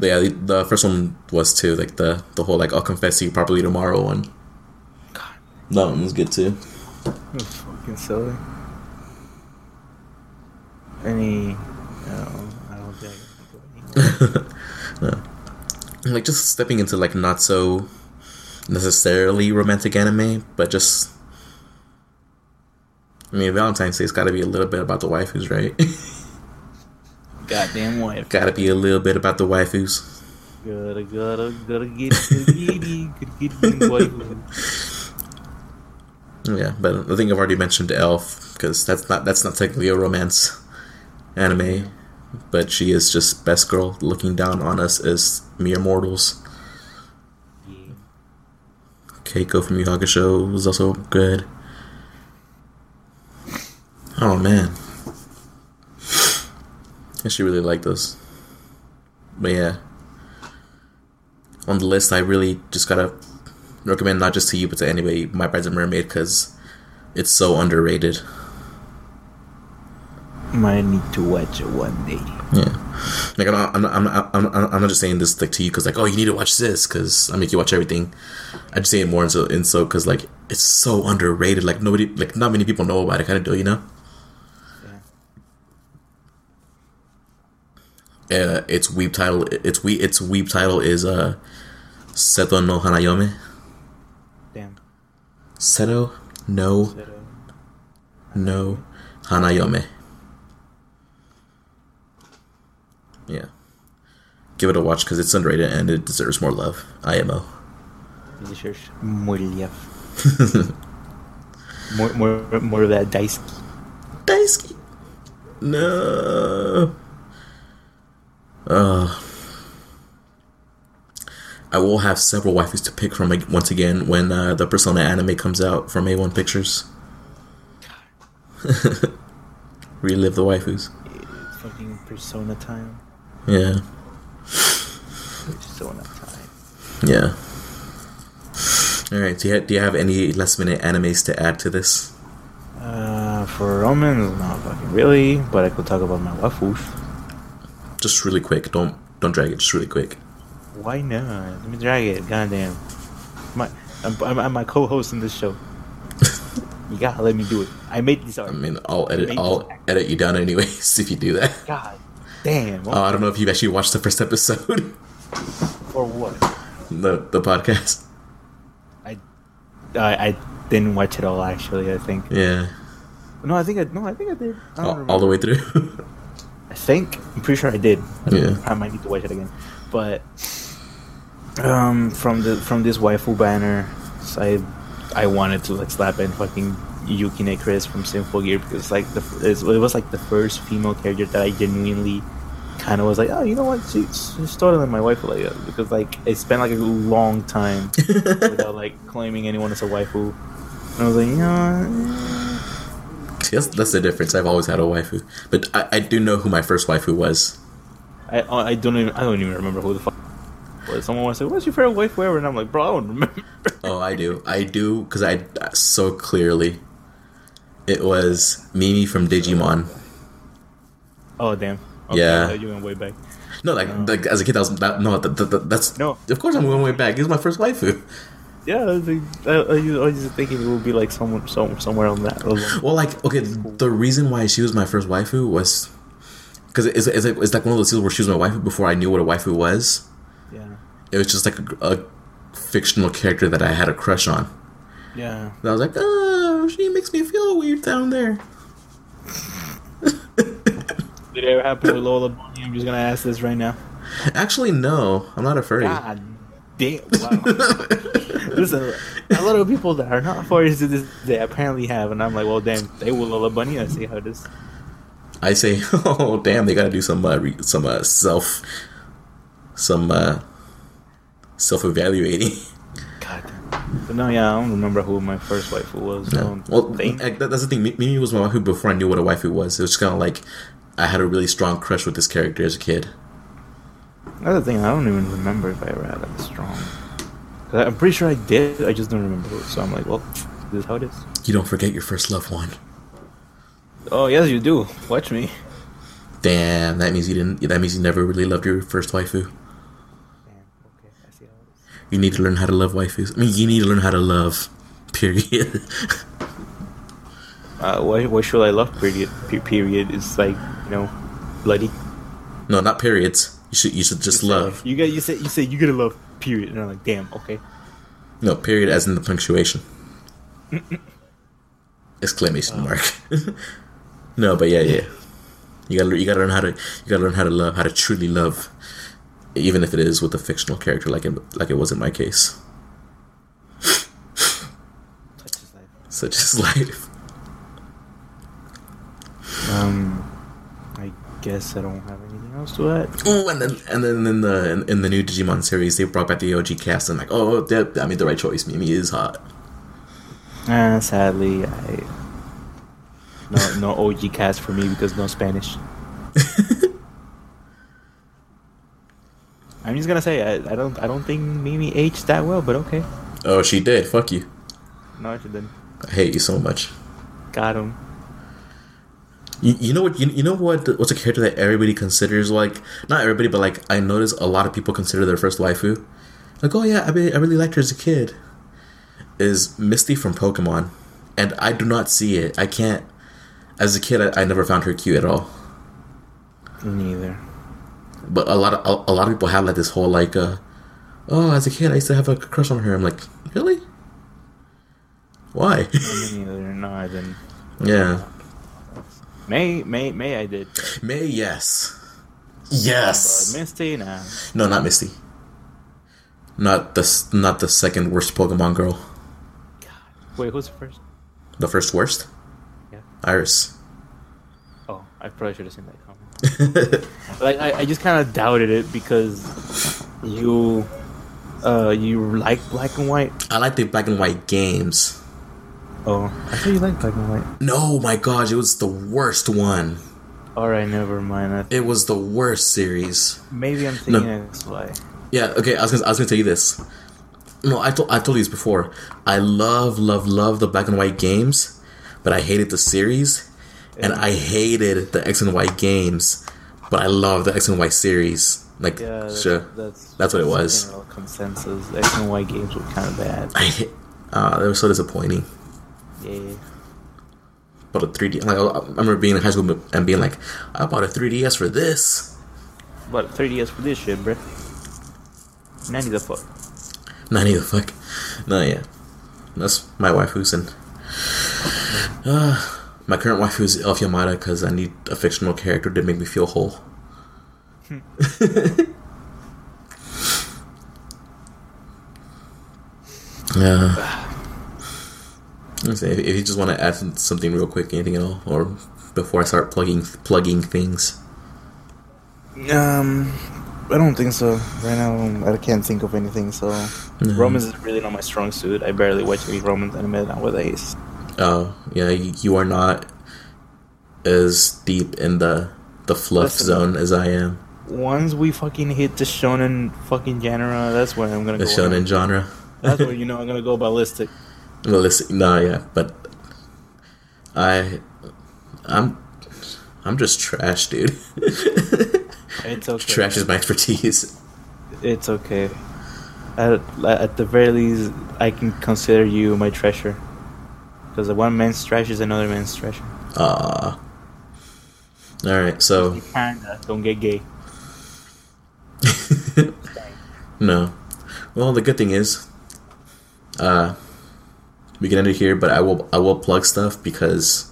Speaker 1: yeah the, the first one was too like the the whole like i'll confess to you properly tomorrow one
Speaker 2: God,
Speaker 1: that one was good too
Speaker 2: that's fucking silly. Any? No, I don't think. I can think of any.
Speaker 1: like just stepping into like not so necessarily romantic anime, but just I mean, Valentine's Day's got to be a little bit about the waifus, right?
Speaker 2: Goddamn wife.
Speaker 1: got to be a little bit about the waifus.
Speaker 2: Gotta, gotta, gotta get it, gotta get it, get it, waifu.
Speaker 1: Yeah, but I think I've already mentioned Elf because that's not that's not technically a romance anime, but she is just best girl looking down on us as mere mortals.
Speaker 2: Yeah.
Speaker 1: Keiko from Yu Yu Hakusho was also good. Oh man, I should really like those. But yeah, on the list, I really just gotta recommend not just to you but to anybody My Bride's a Mermaid because it's so underrated.
Speaker 2: Might need to watch it one day.
Speaker 1: Yeah, like I'm not, I'm not, I'm not, I'm not, I'm not just saying this like to you because like oh you need to watch this because I make you watch everything. I just say it more in so in so because like it's so underrated. Like nobody, like not many people know about it. Kind of do you know? Uh, its weeb title, its we, its weeb title is uh, Seto no Hanayome.
Speaker 2: Damn.
Speaker 1: Seto no
Speaker 2: uh,
Speaker 1: no Hanayome. Yeah, give it a watch because it's underrated and it deserves more love. IMO.
Speaker 2: Delicious. More love. More, more, more of that dice.
Speaker 1: Daisuke. No. Uh, I will have several waifus to pick from once again when uh, the Persona anime comes out from A1 Pictures. Relive the waifus.
Speaker 2: It's fucking Persona time.
Speaker 1: Yeah.
Speaker 2: Persona time.
Speaker 1: Yeah. All right. Do you, do you have any last minute animes to add to this?
Speaker 2: Uh, for Romans, not fucking really, but I could talk about my waifus.
Speaker 1: Just really quick. Don't don't drag it. Just really quick.
Speaker 2: Why not? Let me drag it. Goddamn. My, I'm, I'm, I'm my co-host in this show. you gotta let me do it. I made this art.
Speaker 1: I mean, I'll edit. I'll edit you down anyways if you do that.
Speaker 2: God damn.
Speaker 1: Oh, I don't know if you've actually watched the first episode,
Speaker 2: or what?
Speaker 1: the the podcast.
Speaker 2: I, I, I didn't watch it all actually. I think.
Speaker 1: Yeah,
Speaker 2: No, I think I no, I think I did. I
Speaker 1: all, all the way through.
Speaker 2: I think I'm pretty sure I did. I
Speaker 1: Yeah.
Speaker 2: I might need to watch it again, but um, from the from this waifu banner, I I wanted to like slap in fucking Yukine Chris from Symphogear because like the it's- it was like the first female character that I genuinely kind of was like, oh, you know what, she's, she's totally my waifu like that because like I spent like a long time without like claiming anyone as a waifu, and I was like, you know. what?
Speaker 1: See, that's that's the difference. I've always had a waifu, but I, I do know who my first waifu was.
Speaker 2: I I don't even I don't even remember who the fuck. was. Someone was like, "What's your favorite waifu ever?" And I'm like, "Bro, I don't remember."
Speaker 1: Oh, I do. I do because I so clearly. It was Mimi from Digimon.
Speaker 2: oh damn. Okay,
Speaker 1: Yeah.
Speaker 2: You went way back.
Speaker 1: No, like, uh, like as a kid, that was that, no. That, that, that- that's
Speaker 2: No.
Speaker 1: Of course, I'm going way back. This is my first waifu.
Speaker 2: Yeah, I was, I, I was just thinking it would be like somewhere some, somewhere on that. along-
Speaker 1: Well, like, okay, the reason why she was my first waifu was because it's, it's, like, it's like one of those deals where she was my waifu before I knew what a waifu was.
Speaker 2: Yeah,
Speaker 1: It was just like a, a fictional character that I had a crush on.
Speaker 2: yeah.
Speaker 1: And I was like, oh, she makes me feel weird down there.
Speaker 2: Did it ever happen with Lola Bunny? I'm just gonna ask this right now.
Speaker 1: Actually, no, I'm not a furry.
Speaker 2: God damn! Wow. There's a, a lot of people that are not furries to this they apparently have, and I'm like, well, damn, they will Lola Bunny. I see how it is.
Speaker 1: I say, oh, damn, they gotta do some uh, re- some uh, self some uh, self evaluating.
Speaker 2: God. Damn. But no, yeah, I don't remember who my first waifu was.
Speaker 1: No.
Speaker 2: Um,
Speaker 1: Well, that, that's the thing. Mi- Mimi was my waifu before I knew what a waifu was. It was kind of like I had a really strong crush with this character as a kid.
Speaker 2: Another thing, I don't even remember if I ever had a strong. I'm pretty sure I did. I just don't remember. It. So I'm like, well, this is how it is.
Speaker 1: You don't forget your first loved one.
Speaker 2: Oh yes, you do. Watch me.
Speaker 1: Damn, that means you didn't. That means you never really loved your first waifu.
Speaker 2: Damn. Okay, I see how it is.
Speaker 1: You need to learn how to love waifus. I mean, you need to learn how to love. Period.
Speaker 2: Uh, what, what should I love? Period. Period is like you know, bloody.
Speaker 1: no, not periods. You should. You should just love.
Speaker 2: You got. You said. You said you gotta love. Period. And I'm like, damn. Okay.
Speaker 1: No, period as in the punctuation. Exclamation mark. no, but yeah, yeah. You gotta you gotta learn how to you gotta learn how to love how to truly love, even if it is with a fictional character like it like it was in my case.
Speaker 2: Such is life.
Speaker 1: Such is life.
Speaker 2: Um, I guess I don't have anything else to add.
Speaker 1: Oh, and then and then in the in, in the new Digimon series, they brought back the OG cast and like, oh, that, I made the right choice. Mimi is hot.
Speaker 2: Uh, sadly, I no no OG cast for me because no Spanish. I'm just gonna say I, I don't I don't think Mimi aged that well, but okay.
Speaker 1: Oh, she did. Fuck you.
Speaker 2: No, she didn't.
Speaker 1: I hate you so much.
Speaker 2: Got him.
Speaker 1: You, you know what you, you know what what's a character that everybody considers like not everybody but like I notice a lot of people consider their first waifu? Like oh yeah I really, I really liked her as a kid. Is Misty from Pokemon. And I do not see it. I can't as a kid I, I never found her cute at all.
Speaker 2: Neither.
Speaker 1: but a lot of a, a lot of people have like this whole like uh oh as a kid I used to have a crush on her. I'm like really? Why?
Speaker 2: Neither. No, I didn't.
Speaker 1: yeah
Speaker 2: May May May I did.
Speaker 1: May yes
Speaker 2: But
Speaker 1: yes
Speaker 2: Misty, nah.
Speaker 1: No, not Misty. Not the not the second worst Pokemon girl. God.
Speaker 2: Wait, who's the first?
Speaker 1: The first worst,
Speaker 2: Yeah.
Speaker 1: Iris.
Speaker 2: Oh, I probably should have seen that comment. like I, I just kind of doubted it because you uh you like black and white.
Speaker 1: I like the black and white games.
Speaker 2: Oh, I thought you liked black and white.
Speaker 1: No, my gosh, it was the worst one.
Speaker 2: All right, never mind.
Speaker 1: It was the worst series.
Speaker 2: maybe I'm thinking
Speaker 1: No.
Speaker 2: that's why.
Speaker 1: Yeah, okay, I was gonna, I was gonna tell you this. No, I told I told you this before. I love love love the black and white games, but I hated the series, and I hated the X and Y games, but I love the X and Y series. Like,
Speaker 2: Yeah, that's,
Speaker 1: sure,
Speaker 2: that's
Speaker 1: That's what it was.
Speaker 2: Consensus. X and Y games were kind of bad.
Speaker 1: I. Uh, they were so disappointing.
Speaker 2: Yeah.
Speaker 1: But a 3D, like I remember being in high school and being like, I bought a 3DS for this.
Speaker 2: But 3DS for this shit, bruh. Nanny the fuck.
Speaker 1: Not the fuck. No, yeah. That's my waifus and uh, my current wife who's Elf Yamada because I need a fictional character to make me feel whole. Yeah. See, if, if you just want to add something real quick, anything at all, or before I start plugging plugging things.
Speaker 2: Um, I don't think so. Right now, I can't think of anything. So,
Speaker 1: No.
Speaker 2: Romans is really not my strong suit. I barely watch any Romans anime nowadays.
Speaker 1: Oh, yeah, you, you are not as deep in the the fluff
Speaker 2: Listen.
Speaker 1: zone as I am.
Speaker 2: Once we fucking hit the shonen fucking genre, that's where I'm gonna go.
Speaker 1: The
Speaker 2: go.
Speaker 1: shonen genre.
Speaker 2: That's where you know I'm gonna go ballistic.
Speaker 1: Well, listen, no, yeah, but I, I'm, I'm just trash, dude.
Speaker 2: It's okay.
Speaker 1: trash is my expertise.
Speaker 2: It's okay. At, at the very least, I can consider you my treasure. Because one man's trash is another man's treasure.
Speaker 1: Ah. All right, so
Speaker 2: Kinda. Don't get gay.
Speaker 1: no. Well, the good thing is, uh, we can end it here. But I will I will plug stuff because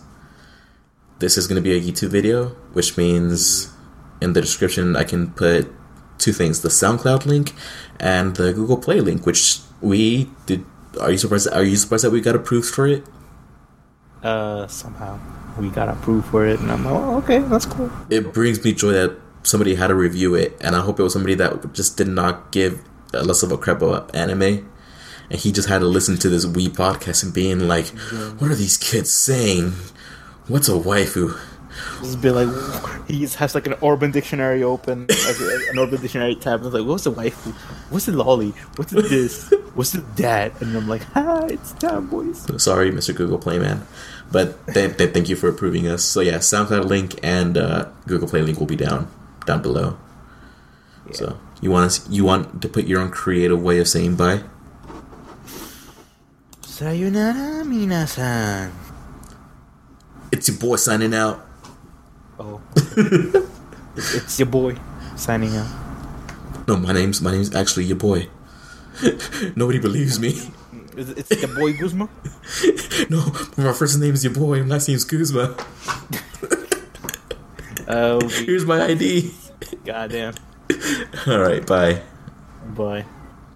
Speaker 1: this is going to be a YouTube video, which means in the description I can put two things: the SoundCloud link and the Google Play link. Which we did. Are you surprised? Are you surprised that we got approved for it?
Speaker 2: Uh, somehow we got approved for it, and I'm like, oh, okay, that's cool.
Speaker 1: It brings me joy that somebody had to review it, and I hope it was somebody that just did not give less of a crap about anime. And he just had to listen to this wee podcast and being like, "What are these kids saying? What's a waifu?"
Speaker 2: Just be like, he just has like an Urban Dictionary open, like an Urban Dictionary tab, and it's like, what's a waifu? What's the loli? What's the this? What's the that? And I'm like, ha, it's time, boys.
Speaker 1: Sorry, Mr. Google Play Man, but th- th- thank you for approving us. So yeah, SoundCloud link and uh, Google Play link will be down down below. So you want us, you want to put your own creative way of saying bye.
Speaker 2: Sayonara, minasan.
Speaker 1: It's your boy signing out.
Speaker 2: Oh, it's, it's your boy signing out.
Speaker 1: No, my name's my name's actually your boy. Nobody believes me.
Speaker 2: It's, your boy Guzma.
Speaker 1: no, my first name's your boy. My last name's Kuzma.
Speaker 2: Oh,
Speaker 1: Here's my ID.
Speaker 2: goddamn.
Speaker 1: All right, bye.
Speaker 2: Bye.